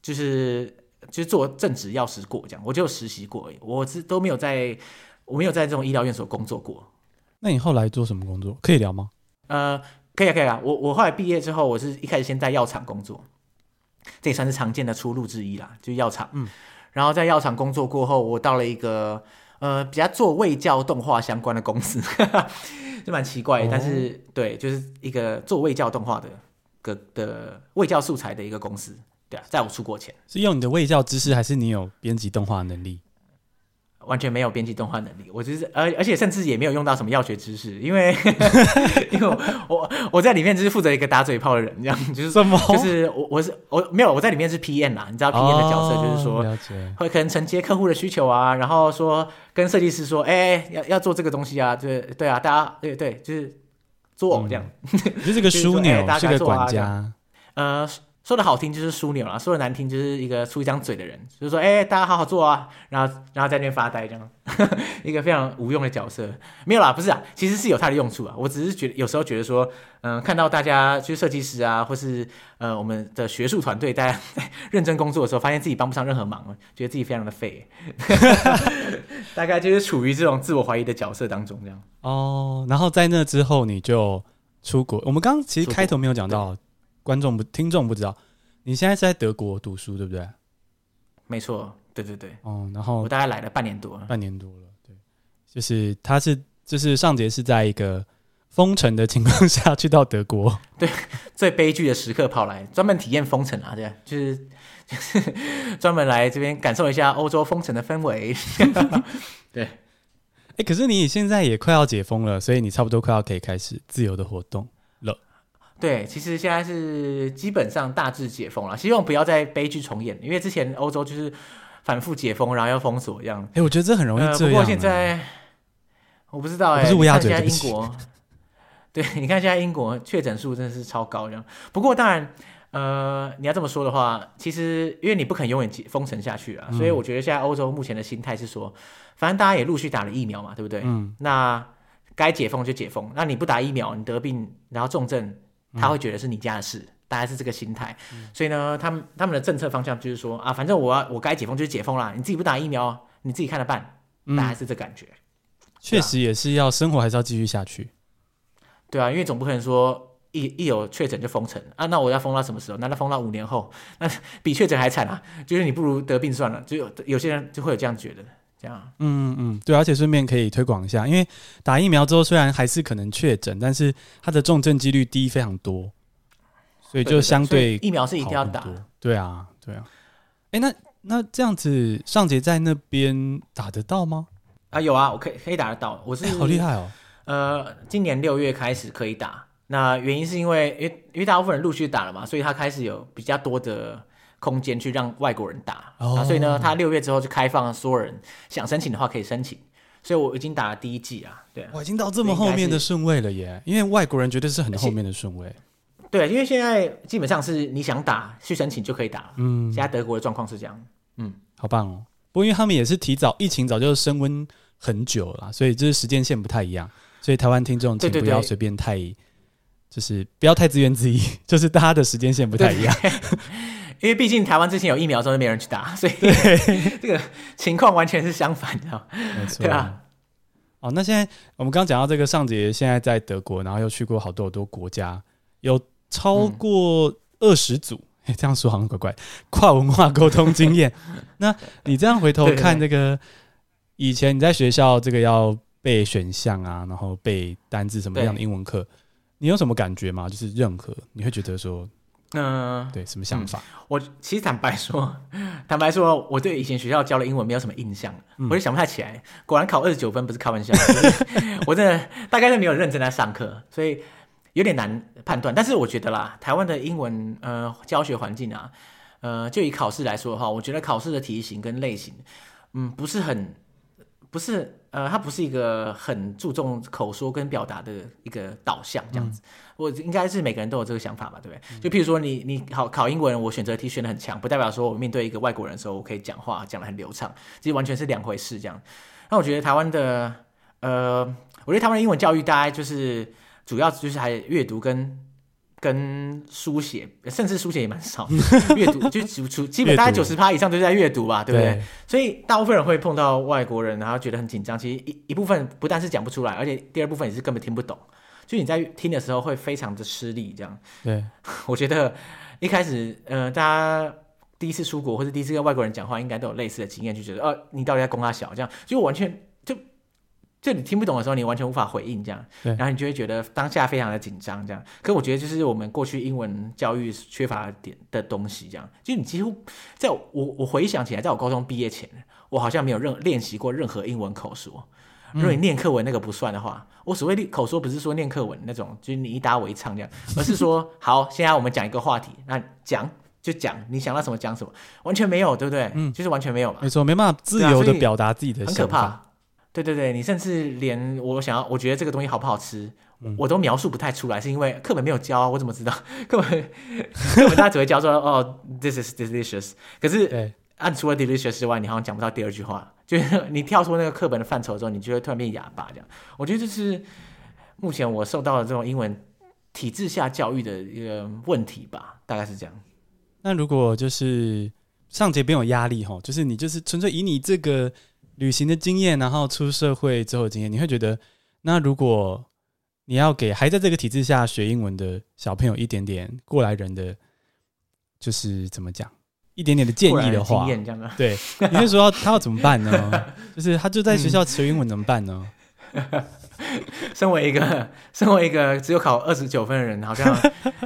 就是就是做正职药师过这样，我就实习过而已。我是都没有在，我没有在这种医疗院所工作过。那你后来做什么工作？可以聊吗？呃，可以啊，可以啊。我我后来毕业之后，我是一开始先在药厂工作，这也算是常见的出路之一啦，就药厂。嗯，然后在药厂工作过后，我到了一个。呃，比较做卫教动画相关的公司，就蛮奇怪，哦、但是对，就是一个做卫教动画的个的卫教素材的一个公司，对啊，在我出国前，是用你的卫教知识，还是你有编辑动画能力？完全没有编辑动画能力，我就是，而而且甚至也没有用到什么药学知识，因为 因为我我，我在里面就是负责一个打嘴炮的人，这样就是什么？就是我我是我没有我在里面是 PM 啦，你知道 PM 的角色就是说，哦、会可能承接客户的需求啊，然后说跟设计师说，哎、欸，要要做这个东西啊，对对啊，大家对对，就是做这样，嗯、就是个 枢纽，是个管家，呃。说的好听就是枢纽啦，说的难听就是一个出一张嘴的人，就是说，哎、欸，大家好好做啊，然后，然后在那边发呆这样，呵 呵一个非常无用的角色。没有啦，不是啊，其实是有它的用处啊。我只是觉得有时候觉得说，嗯、呃，看到大家就是设计师啊，或是呃我们的学术团队大家在认真工作的时候，发现自己帮不上任何忙，觉得自己非常的废，大概就是处于这种自我怀疑的角色当中这样。哦，然后在那之后你就出国。我们刚刚其实开头没有讲到。观众不，听众不知道，你现在是在德国读书，对不对？没错，对对对。哦，然后我大概来了半年多了，半年多了，对。就是他是，就是上节是在一个封城的情况下去到德国，对，最悲剧的时刻跑来，专门体验封城啊，对，就是就是 专门来这边感受一下欧洲封城的氛围，对。哎、欸，可是你现在也快要解封了，所以你差不多快要可以开始自由的活动。对，其实现在是基本上大致解封了，希望不要再悲剧重演。因为之前欧洲就是反复解封，然后要封锁一样。哎、欸，我觉得这很容易这样、呃。不过现在我不知道哎、欸，不是乌鸦嘴，现在英国，对，你看现在英国确诊数真的是超高这样。不过当然，呃，你要这么说的话，其实因为你不肯永远封城下去啊，嗯、所以我觉得现在欧洲目前的心态是说，反正大家也陆续打了疫苗嘛，对不对？嗯。那该解封就解封，那你不打疫苗，你得病然后重症。他会觉得是你家的事，嗯、大概是这个心态。嗯、所以呢，他们他们的政策方向就是说啊，反正我要我该解封就是解封啦，你自己不打疫苗，你自己看着办，大概是这感觉。确、嗯、实也是要生活还是要继续下去。对啊，因为总不可能说。一一有确诊就封城啊？那我要封到什么时候？难道封到五年后，那比确诊还惨啊！就是你不如得病算了。就有有些人就会有这样觉得，这样。嗯嗯，对，而且顺便可以推广一下，因为打疫苗之后虽然还是可能确诊，但是它的重症几率低非常多，所以就相对，对，对，对疫苗是一定要打。对啊，对啊。哎、欸，那那这样子，尚杰在那边打得到吗？啊，有啊，我可以可以打得到。我是、欸、好厉害哦。呃，今年六月开始可以打。那原因是因为，因为因为大部分人陆续打了嘛，所以他开始有比较多的空间去让外国人打。哦。所以呢，他六月之后就开放所有人想申请的话可以申请。所以我已经打了第一季啊，对。我已经到这么后面的顺位了耶，因为外国人绝对是很后面的顺位。对，因为现在基本上是你想打去申请就可以打。嗯。现在德国的状况是这样。嗯，好棒哦。不过因为他们也是提早疫情早就升温很久了，所以就是时间线不太一样。所以台湾听众请不要随便太。就是不要太自怨自艾，就是大家的时间线不太一样，因为毕竟台湾之前有疫苗之后就没人去打，所以 这个情况完全是相反的，没错，对啊。哦，那现在我们刚刚讲到这个尚杰现在在德国，然后又去过好多好多国家，有超过二十组，哎、嗯，这样说好像怪怪，跨文化沟通经验。那你这样回头看这个以前你在学校这个要背选项啊，然后背单字什么样的英文课？你有什么感觉吗？就是任何你会觉得说，嗯、呃，对，什么想法？嗯、我其实坦白说，坦白说，我对以前学校教的英文没有什么印象，嗯、我就想不太起来。果然考二十九分不是开玩笑，我真的大概是没有认真在上课，所以有点难判断。但是我觉得啦，台湾的英文呃教学环境啊，呃，就以考试来说的话，我觉得考试的题型跟类型，嗯，不是很。不是，呃，它不是一个很注重口说跟表达的一个导向这样子。嗯、我应该是每个人都有这个想法吧，对不对？嗯、就譬如说你，你你考考英文，我选择题选的很强，不代表说我面对一个外国人的时候，我可以讲话讲的很流畅，其实完全是两回事这样。那我觉得台湾的，呃，我觉得台湾的英文教育大概就是主要就是还阅读跟。跟书写，甚至书写也蛮少。阅读就主主，基本大概九十趴以上都是在阅读吧，对不对？对，所以大部分人会碰到外国人，然后觉得很紧张。其实一一部分不但是讲不出来，而且第二部分也是根本听不懂。就你在听的时候会非常的吃力，这样。对，我觉得一开始，呃，大家第一次出国或者第一次跟外国人讲话，应该都有类似的经验，就觉得，呃，你到底在攻他小？这样，就完全。就就你听不懂的时候，你完全无法回应这样，对然后你就会觉得当下非常的紧张这样。可我觉得就是我们过去英文教育缺乏点的东西这样。就你几乎在我我回想起来，在我高中毕业前，我好像没有任练习过任何英文口说。如果你念课文那个不算的话，嗯、我所谓的口说不是说念课文那种，就是你一搭我一唱这样，而是说好，现在我们讲一个话题，那讲就讲，你想到什么讲什么，完全没有，对不对？嗯，就是完全没有嘛。没错，没办法自由的表达自己的想法，很可怕。对对对，你甚至连我想要，我觉得这个东西好不好吃，嗯、我都描述不太出来，是因为课本没有教，我怎么知道？课本课本大家只会教说哦，this is delicious。可是对按除了 delicious 之外，你好像讲不到第二句话，就是你跳出那个课本的范畴之后，你就会突然变哑巴这样。我觉得这是目前我受到的这种英文体制下教育的一个问题吧，大概是这样。那如果就是上节边有压力哈，就是你就是纯粹以你这个。旅行的经验，然后出社会之后的经验，你会觉得，那如果你要给还在这个体制下学英文的小朋友一点点过来人的，就是怎么讲，一点点的建议的话，对，你是说他要怎么办呢？就是他就在学校学英文怎么办呢？身为一个身为一个只有考二十九分的人，好像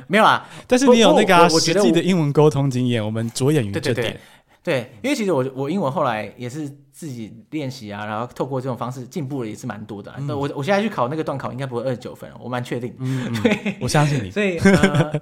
没有啊。但是你有那个实际的英文沟通经验，我们着眼于这点。对对对对，因为其实我我英文后来也是自己练习啊，然后透过这种方式进步了也是蛮多的。那、嗯、我我现在去考那个段考应该不会二十九分，我蛮确定。嗯，对，我相信你。所以，呃、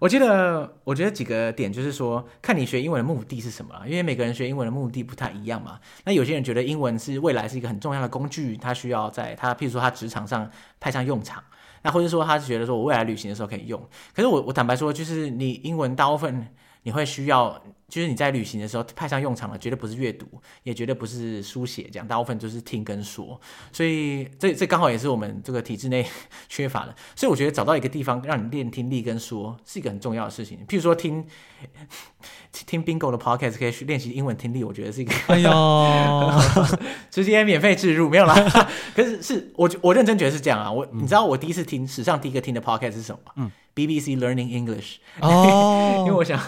我觉得我觉得几个点就是说，看你学英文的目的是什么，因为每个人学英文的目的不太一样嘛。那有些人觉得英文是未来是一个很重要的工具，他需要在他譬如说他职场上派上用场，那或者说他是觉得说我未来旅行的时候可以用。可是我我坦白说，就是你英文大部分。你会需要，就是你在旅行的时候派上用场了，绝对不是阅读，也绝对不是书写，这样大部分就是听跟说。所以这这刚好也是我们这个体制内缺乏的。所以我觉得找到一个地方让你练听力跟说是一个很重要的事情。譬如说听听 Bingo 的 Podcast 可以去练习英文听力，我觉得是一个哎呦，直接免费置入没有啦。可是是我我认真觉得是这样啊。我、嗯、你知道我第一次听史上第一个听的 Podcast 是什么吗？嗯。BBC Learning English，哦，因为我想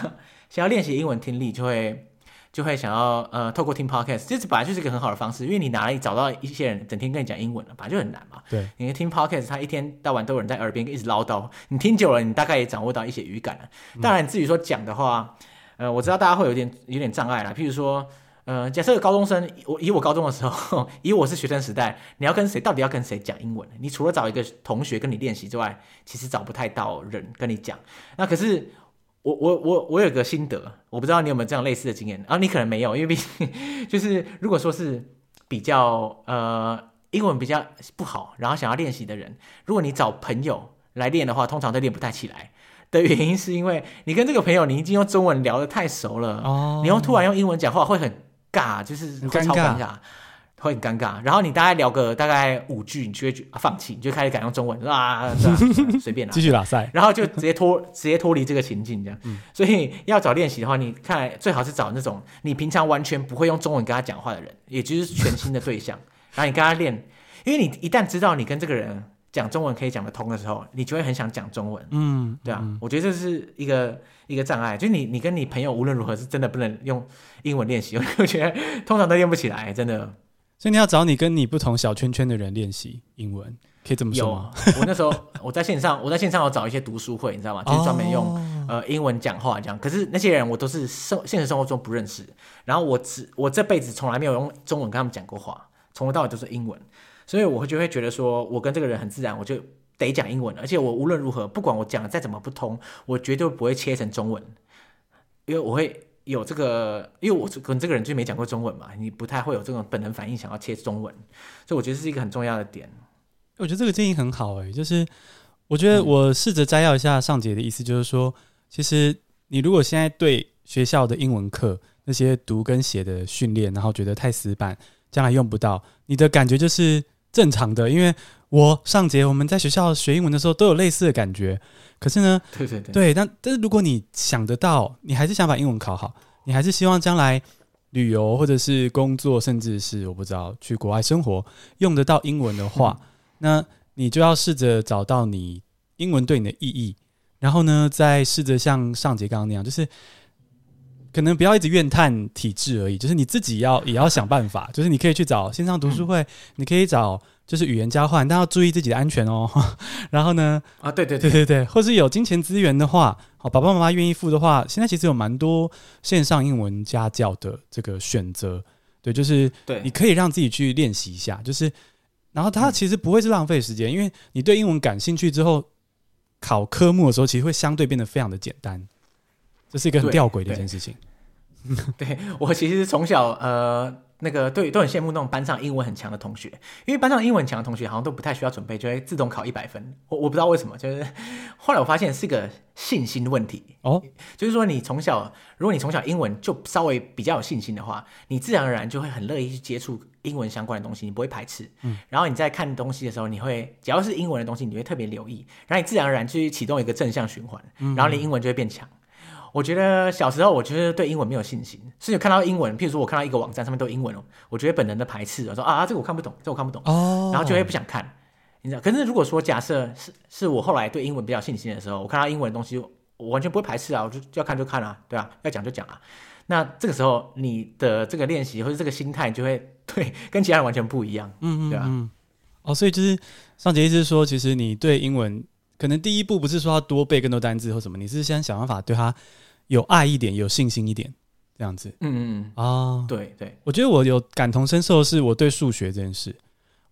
想要练习英文听力，就会就会想要呃透过听 podcast，这本来就是一个很好的方式，因为你哪里找到一些人整天跟你讲英文了，本来就很难嘛。对，你听 podcast，他一天到晚都有人在耳边一直唠叨，你听久了，你大概也掌握到一些语感了。当然，至于说讲的话，呃，我知道大家会有点有点障碍啦，譬如说。呃，假设高中生，我以我高中的时候，以我是学生时代，你要跟谁，到底要跟谁讲英文？你除了找一个同学跟你练习之外，其实找不太到人跟你讲。那可是我我我我有个心得，我不知道你有没有这样类似的经验啊？你可能没有，因为毕竟 就是如果说是比较呃英文比较不好，然后想要练习的人，如果你找朋友来练的话，通常都练不太起来。的原因是因为你跟这个朋友，你已经用中文聊得太熟了，哦，你又突然用英文讲话会很。尬就是会超尴尬，会很尴尬。然后你大概聊个大概五句，你就会放弃，你就开始改用中文啊，随便啦，继续拉塞，然后就直接脱直接脱离这个情境这样。嗯、所以要找练习的话，你看来最好是找那种你平常完全不会用中文跟他讲话的人，也就是全新的对象，然后你跟他练，因为你一旦知道你跟这个人讲中文可以讲得通的时候，你就会很想讲中文。嗯，对啊，嗯、我觉得这是一个。一个障碍，就是你，你跟你朋友无论如何是真的不能用英文练习，我觉得通常都练不起来，真的。所以你要找你跟你不同小圈圈的人练习英文，可以这么说吗？有，我那时候 我在线上，我在线上我找一些读书会，你知道吗？就是专门用、哦、呃英文讲话这样。可是那些人我都是生现实生活中不认识，然后我只我这辈子从来没有用中文跟他们讲过话，从头到尾都是英文，所以我会就会觉得说我跟这个人很自然，我就。得讲英文，而且我无论如何，不管我讲的再怎么不通，我绝对不会切成中文，因为我会有这个，因为我跟这个人就没讲过中文嘛，你不太会有这种本能反应想要切中文，所以我觉得是一个很重要的点。我觉得这个建议很好诶，就是我觉得我试着摘要一下上节的意思，就是说，其实你如果现在对学校的英文课那些读跟写的训练，然后觉得太死板，将来用不到，你的感觉就是正常的，因为。我上节我们在学校学英文的时候都有类似的感觉，可是呢，对对对，对，但但是如果你想得到，你还是想把英文考好，你还是希望将来旅游或者是工作，甚至是我不知道去国外生活用得到英文的话，嗯、那你就要试着找到你英文对你的意义，然后呢，再试着像上节刚刚那样，就是可能不要一直怨叹体制而已，就是你自己要 也要想办法，就是你可以去找线上读书会，嗯、你可以找。就是语言交换，但要注意自己的安全哦。然后呢，啊，对对对对对对，或是有金钱资源的话，好，爸爸妈妈愿意付的话，现在其实有蛮多线上英文家教的这个选择。对，就是对，你可以让自己去练习一下。就是，然后它其实不会是浪费时间，因为你对英文感兴趣之后，考科目的时候其实会相对变得非常的简单。这是一个很吊诡的一件事情。对，对我其实从小呃。那个对，都很羡慕那种班上英文很强的同学，因为班上英文强的同学好像都不太需要准备，就会自动考一百分。我我不知道为什么，就是后来我发现是个信心问题哦，就是说你从小，如果你从小英文就稍微比较有信心的话，你自然而然就会很乐意去接触英文相关的东西，你不会排斥。嗯，然后你在看东西的时候，你会只要是英文的东西，你会特别留意，然后你自然而然去启动一个正向循环，然后你英文就会变强。我觉得小时候，我觉得对英文没有信心，甚至看到英文，譬如说我看到一个网站上面都英文哦，我觉得本能的排斥，我说啊，这个我看不懂，这个我看不懂，哦，然后就会不想看，你知道？可是如果说假设是是我后来对英文比较信心的时候，我看到英文的东西，我完全不会排斥啊，我就要看就看啊，对啊，要讲就讲啊。那这个时候你的这个练习或者这个心态就会对跟其他人完全不一样，嗯嗯，对啊。哦，所以就是上节意思是说，其实你对英文可能第一步不是说要多背更多单字或什么，你是先想办法对它。有爱一点，有信心一点，这样子。嗯嗯嗯啊，对对，我觉得我有感同身受的是我对数学这件事。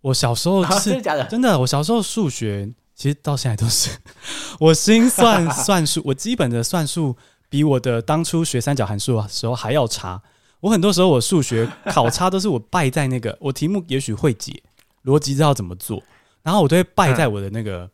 我小时候是、啊、真的假的？真的，我小时候数学其实到现在都是 我心算算术，我基本的算术比我的当初学三角函数的时候还要差。我很多时候我数学考差都是我败在那个我题目也许会解，逻辑知道怎么做，然后我都会败在我的那个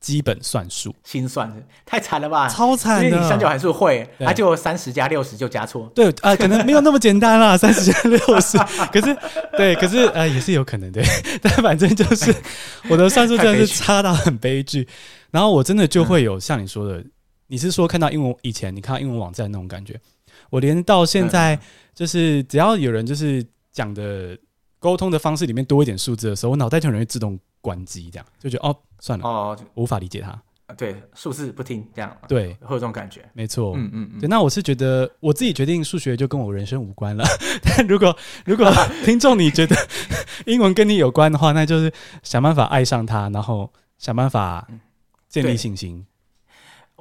基本算术，心算的太惨了吧？超惨的！因为你三角函数会，它就三十加六十就加错。对啊、呃，可能没有那么简单啦，三十加六十。可是，对，可是呃，也是有可能的。但反正就是 我的算术真的是差到很悲剧。然后我真的就会有像你说的，嗯、你是说看到英文以前你看到英文网站那种感觉，我连到现在就是只要有人就是讲的沟通的方式里面多一点数字的时候，我脑袋就很容易自动关机，这样就觉得哦。算了哦，无法理解他。对，数字不听这样，对，会有这种感觉。没错，嗯嗯嗯。对，那我是觉得我自己决定数学就跟我人生无关了。但如果如果听众你觉得英文跟你有关的话，那就是想办法爱上它，然后想办法建立信心。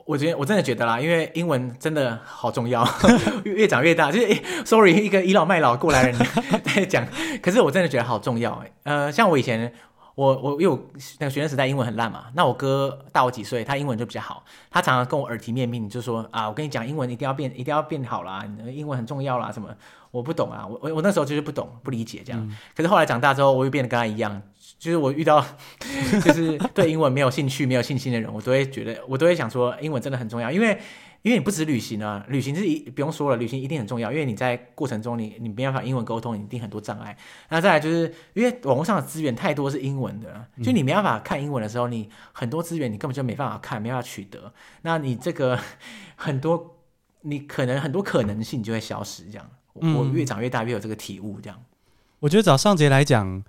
我觉得我真的觉得啦，因为英文真的好重要，越长越大。就是、欸、sorry，一个倚老卖老过来人 在讲，可是我真的觉得好重要。呃，像我以前。我我因为我那个学生时代英文很烂嘛，那我哥大我几岁，他英文就比较好，他常常跟我耳提面命，就说啊，我跟你讲，英文一定要变，一定要变好啦，英文很重要啦，什么我不懂啊，我我我那时候就是不懂不理解这样，嗯、可是后来长大之后，我又变得跟他一样，就是我遇到 就是对英文没有兴趣、没有信心的人，我都会觉得，我都会想说，英文真的很重要，因为。因为你不止旅行啊，旅行是一不用说了，旅行一定很重要。因为你在过程中你，你你没办法英文沟通，你一定很多障碍。那再来就是因为网络上的资源太多是英文的，就你没办法看英文的时候，你很多资源你根本就没办法看，没办法取得。那你这个 很多，你可能很多可能性就会消失。这样，我越长越大越有这个体悟。这样，我觉得找尚杰来讲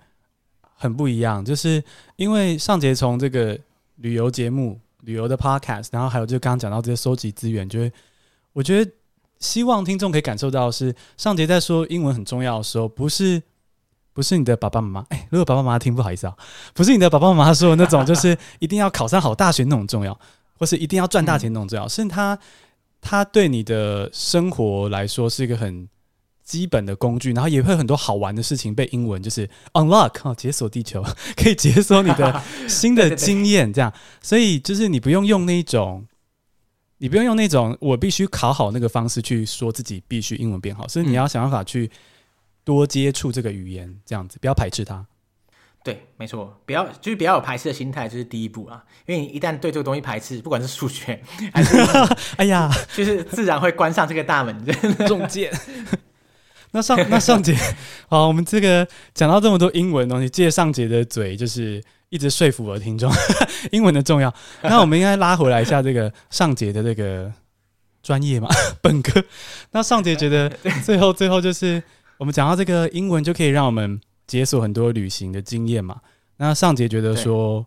很不一样，就是因为尚杰从这个旅游节目。旅游的 podcast，然后还有就刚刚讲到这些收集资源，就会我觉得希望听众可以感受到是上节在说英文很重要的时候，不是不是你的爸爸妈妈，哎，如果爸爸妈妈听不好意思啊，不是你的爸爸妈妈说的那种，就是一定要考上好大学那种重要，或是一定要赚大钱那种重要，是他他对你的生活来说是一个很。基本的工具，然后也会有很多好玩的事情被英文就是 unlock 哦，解锁地球，可以解锁你的 新的经验，这样。所以就是你不用用那种，你不用用那种我必须考好那个方式去说自己必须英文变好，所以你要想办法去多接触这个语言，这样子不要排斥它。对，没错，不要就是不要有排斥的心态，就是第一步啊。因为你一旦对这个东西排斥，不管是数学还是 哎呀，就是自然会关上这个大门，中箭。那上那上杰，好，我们这个讲到这么多英文东西，借上杰的嘴，就是一直说服我的听众英文的重要。那我们应该拉回来一下这个上杰的这个专业嘛，本科。那上杰觉得 最后最后就是我们讲到这个英文就可以让我们解锁很多旅行的经验嘛。那上杰觉得说，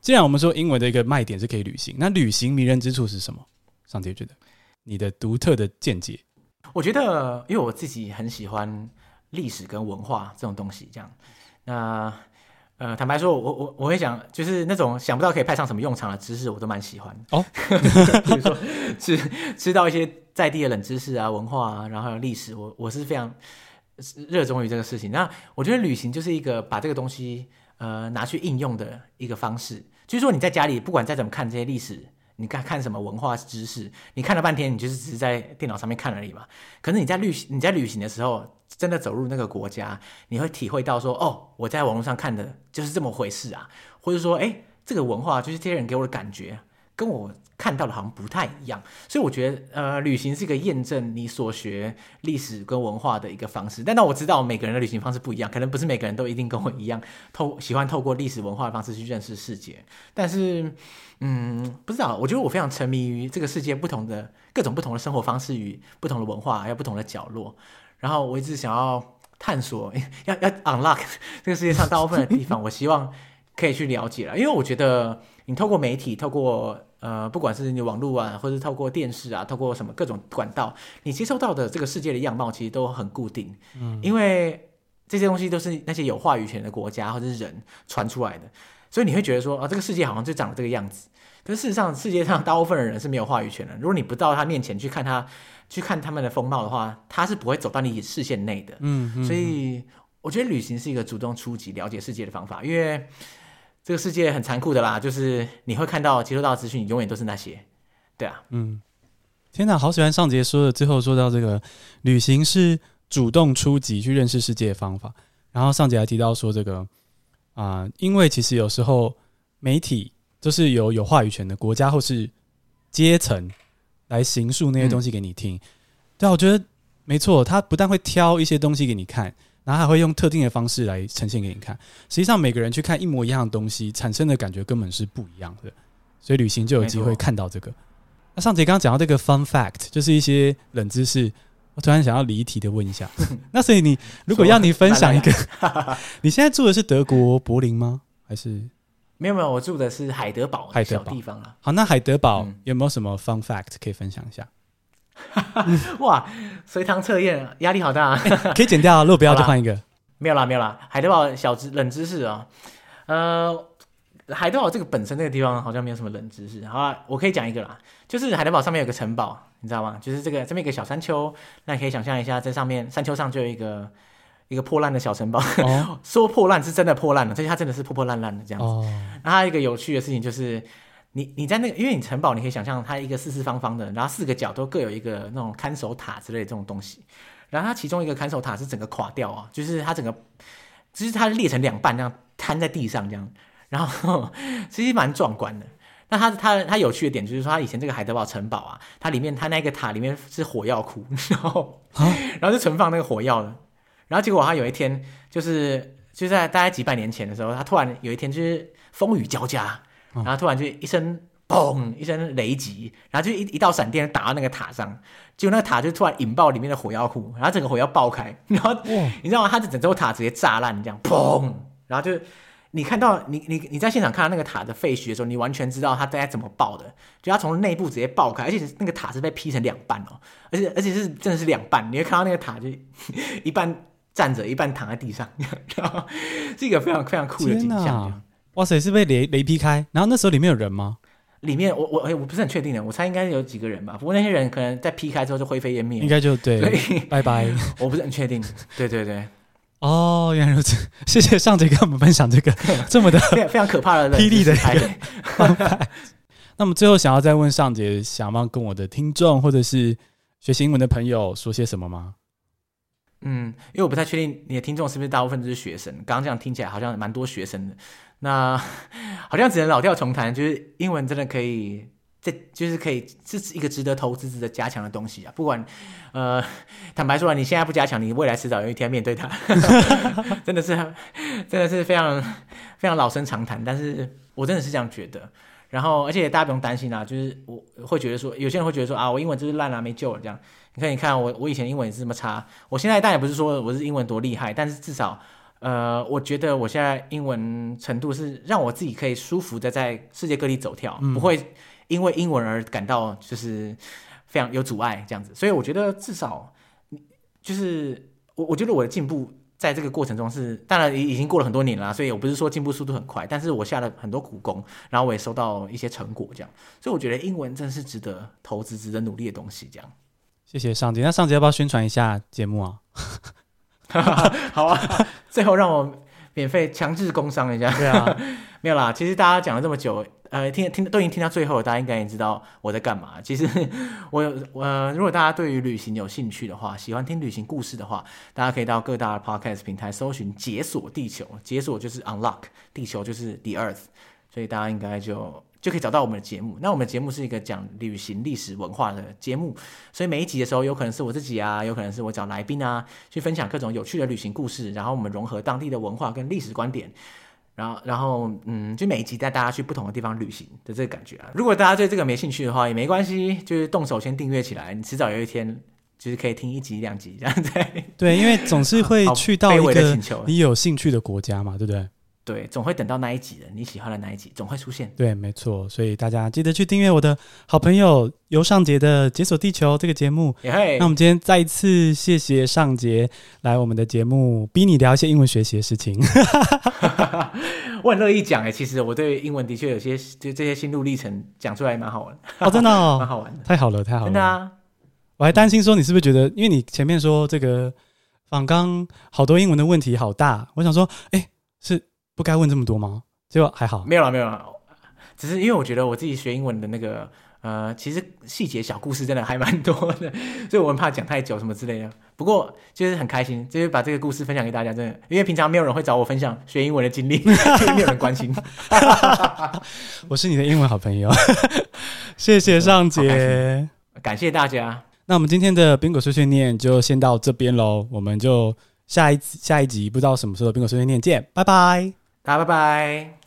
既然我们说英文的一个卖点是可以旅行，那旅行迷人之处是什么？上杰觉得你的独特的见解。我觉得，因为我自己很喜欢历史跟文化这种东西，这样，那呃，坦白说，我我我会讲，就是那种想不到可以派上什么用场的知识，我都蛮喜欢哦。比如说，知知道一些在地的冷知识啊、文化啊，然后还有历史，我我是非常热衷于这个事情。那我觉得旅行就是一个把这个东西呃拿去应用的一个方式。就是说，你在家里不管再怎么看这些历史。你看看什么文化知识？你看了半天，你就是只是在电脑上面看而已嘛。可是你在旅行，你在旅行的时候，真的走入那个国家，你会体会到说，哦，我在网络上看的就是这么回事啊，或者说，哎，这个文化就是这些人给我的感觉，跟我。看到的好像不太一样，所以我觉得，呃，旅行是一个验证你所学历史跟文化的一个方式。但那我知道每个人的旅行方式不一样，可能不是每个人都一定跟我一样透喜欢透过历史文化的方式去认识世界。但是，嗯，不知道，我觉得我非常沉迷于这个世界不同的各种不同的生活方式与不同的文化，还有不同的角落。然后我一直想要探索，要要 unlock 这个世界上大部分的地方，我希望可以去了解了，因为我觉得你透过媒体，透过呃，不管是你网络啊，或者是透过电视啊，透过什么各种管道，你接收到的这个世界的样貌其实都很固定。嗯，因为这些东西都是那些有话语权的国家或者是人传出来的，所以你会觉得说啊，这个世界好像就长这个样子。可是事实上，世界上大部分的人是没有话语权的。如果你不到他面前去看他，去看他们的风貌的话，他是不会走到你视线内的。嗯，嗯，所以我觉得旅行是一个主动出击、了解世界的方法，因为。这个世界很残酷的啦，就是你会看到、接收到资讯，永远都是那些，对啊，嗯，天哪，好喜欢上杰说的，最后说到这个旅行是主动出击去认识世界的方法。然后上杰还提到说这个啊、呃，因为其实有时候媒体就是有有话语权的国家或是阶层来行述那些东西给你听。嗯、对，我觉得没错，他不但会挑一些东西给你看，然后还会用特定的方式来呈现给你看。实际上，每个人去看一模一样的东西，产生的感觉根本是不一样的。所以旅行就有机会看到这个。那上节刚刚讲到这个 fun fact，就是一些冷知识。我突然想要离题的问一下，那所以你如果要你分享一个，你现在住的是德国柏林吗？还是没有没有，我住的是海德堡，海德堡地方啊。好，那海德堡有没有什么 fun fact 可以分享一下？哇，随堂测验压力好大，啊欸，可以剪掉，啊，如果不要 就换一个。没有啦没有啦，海德堡小知冷知识啊，呃。海德堡这个本身这个地方好像没有什么冷知识，好啊，我可以讲一个啦，就是海德堡上面有个城堡，你知道吗？就是这个这么一个小山丘，那你可以想象一下，在上面山丘上就有一个一个破烂的小城堡，哦、说破烂是真的破烂了，这些它真的是破破烂烂的这样子。哦、然后还有一个有趣的事情就是，你你在那个，因为你城堡你可以想象它一个四四方方的，然后四个角都各有一个那种看守塔之类的这种东西，然后它其中一个看守塔是整个垮掉啊，就是它整个，就是它裂成两半，这样瘫在地上这样。然后其实蛮壮观的。那它它它有趣的点就是说，它以前这个海德堡城堡啊，它里面它那个塔里面是火药库，然后 然后就存放那个火药的。然后结果它有一天就是就在大概几百年前的时候，它突然有一天就是风雨交加，然后突然就一声嘣一声雷击，然后就一一道闪电打到那个塔上，结果那个塔就突然引爆里面的火药库，然后整个火药爆开，然后 你知道吗？它的整座塔直接炸烂，这样砰，然后就。你看到你你你在现场看到那个塔的废墟的时候，你完全知道它大概怎么爆的，就它从内部直接爆开，而且那个塔是被劈成两半哦，而且而且是真的是两半，你会看到那个塔就一半站着，一半躺在地上，然后是一个非常非常酷的景象。哇塞，是被雷雷劈开，然后那时候里面有人吗？里面我我哎我不是很确定的，我猜应该有几个人吧，不过那些人可能在劈开之后就灰飞烟灭，应该就对，所以 拜拜，我不是很确定，对对对。哦，原来如此！谢谢上节跟我们分享这个 这么的非常可怕的霹雳的一个。那么最后想要再问上节，想要跟我的听众或者是学习英文的朋友说些什么吗？嗯，因为我不太确定你的听众是不是大部分都是学生。刚刚这样听起来好像蛮多学生的，那 好像只能老调重弹，就是英文真的可以。这就是可以，这是一个值得投资、值得加强的东西啊！不管，呃，坦白说，你现在不加强，你未来迟早有一天面对它，真的是，真的是非常非常老生常谈。但是我真的是这样觉得。然后，而且大家不用担心啊，就是我会觉得说，有些人会觉得说啊，我英文就是烂了，没救了这样。你看，你看我，我以前英文也是这么差，我现在当然也不是说我是英文多厉害，但是至少，呃，我觉得我现在英文程度是让我自己可以舒服的在世界各地走跳，嗯、不会。因为英文而感到就是非常有阻碍这样子，所以我觉得至少就是我我觉得我的进步在这个过程中是当然已已经过了很多年了，所以我不是说进步速度很快，但是我下了很多苦功，然后我也收到一些成果这样，所以我觉得英文真的是值得投资、值得努力的东西。这样，谢谢上节，那上节要不要宣传一下节目啊？好啊，最后让我免费强制工商一下。对啊，没有啦，其实大家讲了这么久。呃，听听都已经听到最后，大家应该也知道我在干嘛。其实我我、呃、如果大家对于旅行有兴趣的话，喜欢听旅行故事的话，大家可以到各大的 podcast 平台搜寻“解锁地球”，解锁就是 unlock，地球就是 the earth，所以大家应该就就可以找到我们的节目。那我们的节目是一个讲旅行历史文化的节目，所以每一集的时候，有可能是我自己啊，有可能是我找来宾啊，去分享各种有趣的旅行故事，然后我们融合当地的文化跟历史观点。然后，然后，嗯，就每一集带大家去不同的地方旅行的这个感觉啊。如果大家对这个没兴趣的话，也没关系，就是动手先订阅起来，你迟早有一天就是可以听一集两集这样子。对，因为总是会 去到一个你有兴趣的国家嘛，对不对？对，总会等到那一集的你喜欢的那一集，总会出现。对，没错，所以大家记得去订阅我的好朋友尤尚杰的《解锁地球》这个节目。嘿那我们今天再一次谢谢尚杰来我们的节目，逼你聊一些英文学习的事情。我很乐意讲诶，其实我对英文的确有些就这些心路历程讲出来蛮好玩哦，真的哦，蛮好玩的，太好了，太好了。真的啊，我还担心说你是不是觉得，因为你前面说这个访刚好多英文的问题好大，我想说，哎，是。不该问这么多吗？结果还好，没有了，没有了。只是因为我觉得我自己学英文的那个。呃，其实细节小故事真的还蛮多的，所以我很怕讲太久什么之类的。不过就是很开心，就是把这个故事分享给大家，真的，因为平常没有人会找我分享学英文的经历，没有人关心。我是你的英文好朋友，谢谢尚杰，感谢大家。那我们今天的宾果碎碎念就先到这边喽，我们就下一下一集不知道什么时候宾果碎碎念见，拜拜，大家拜拜。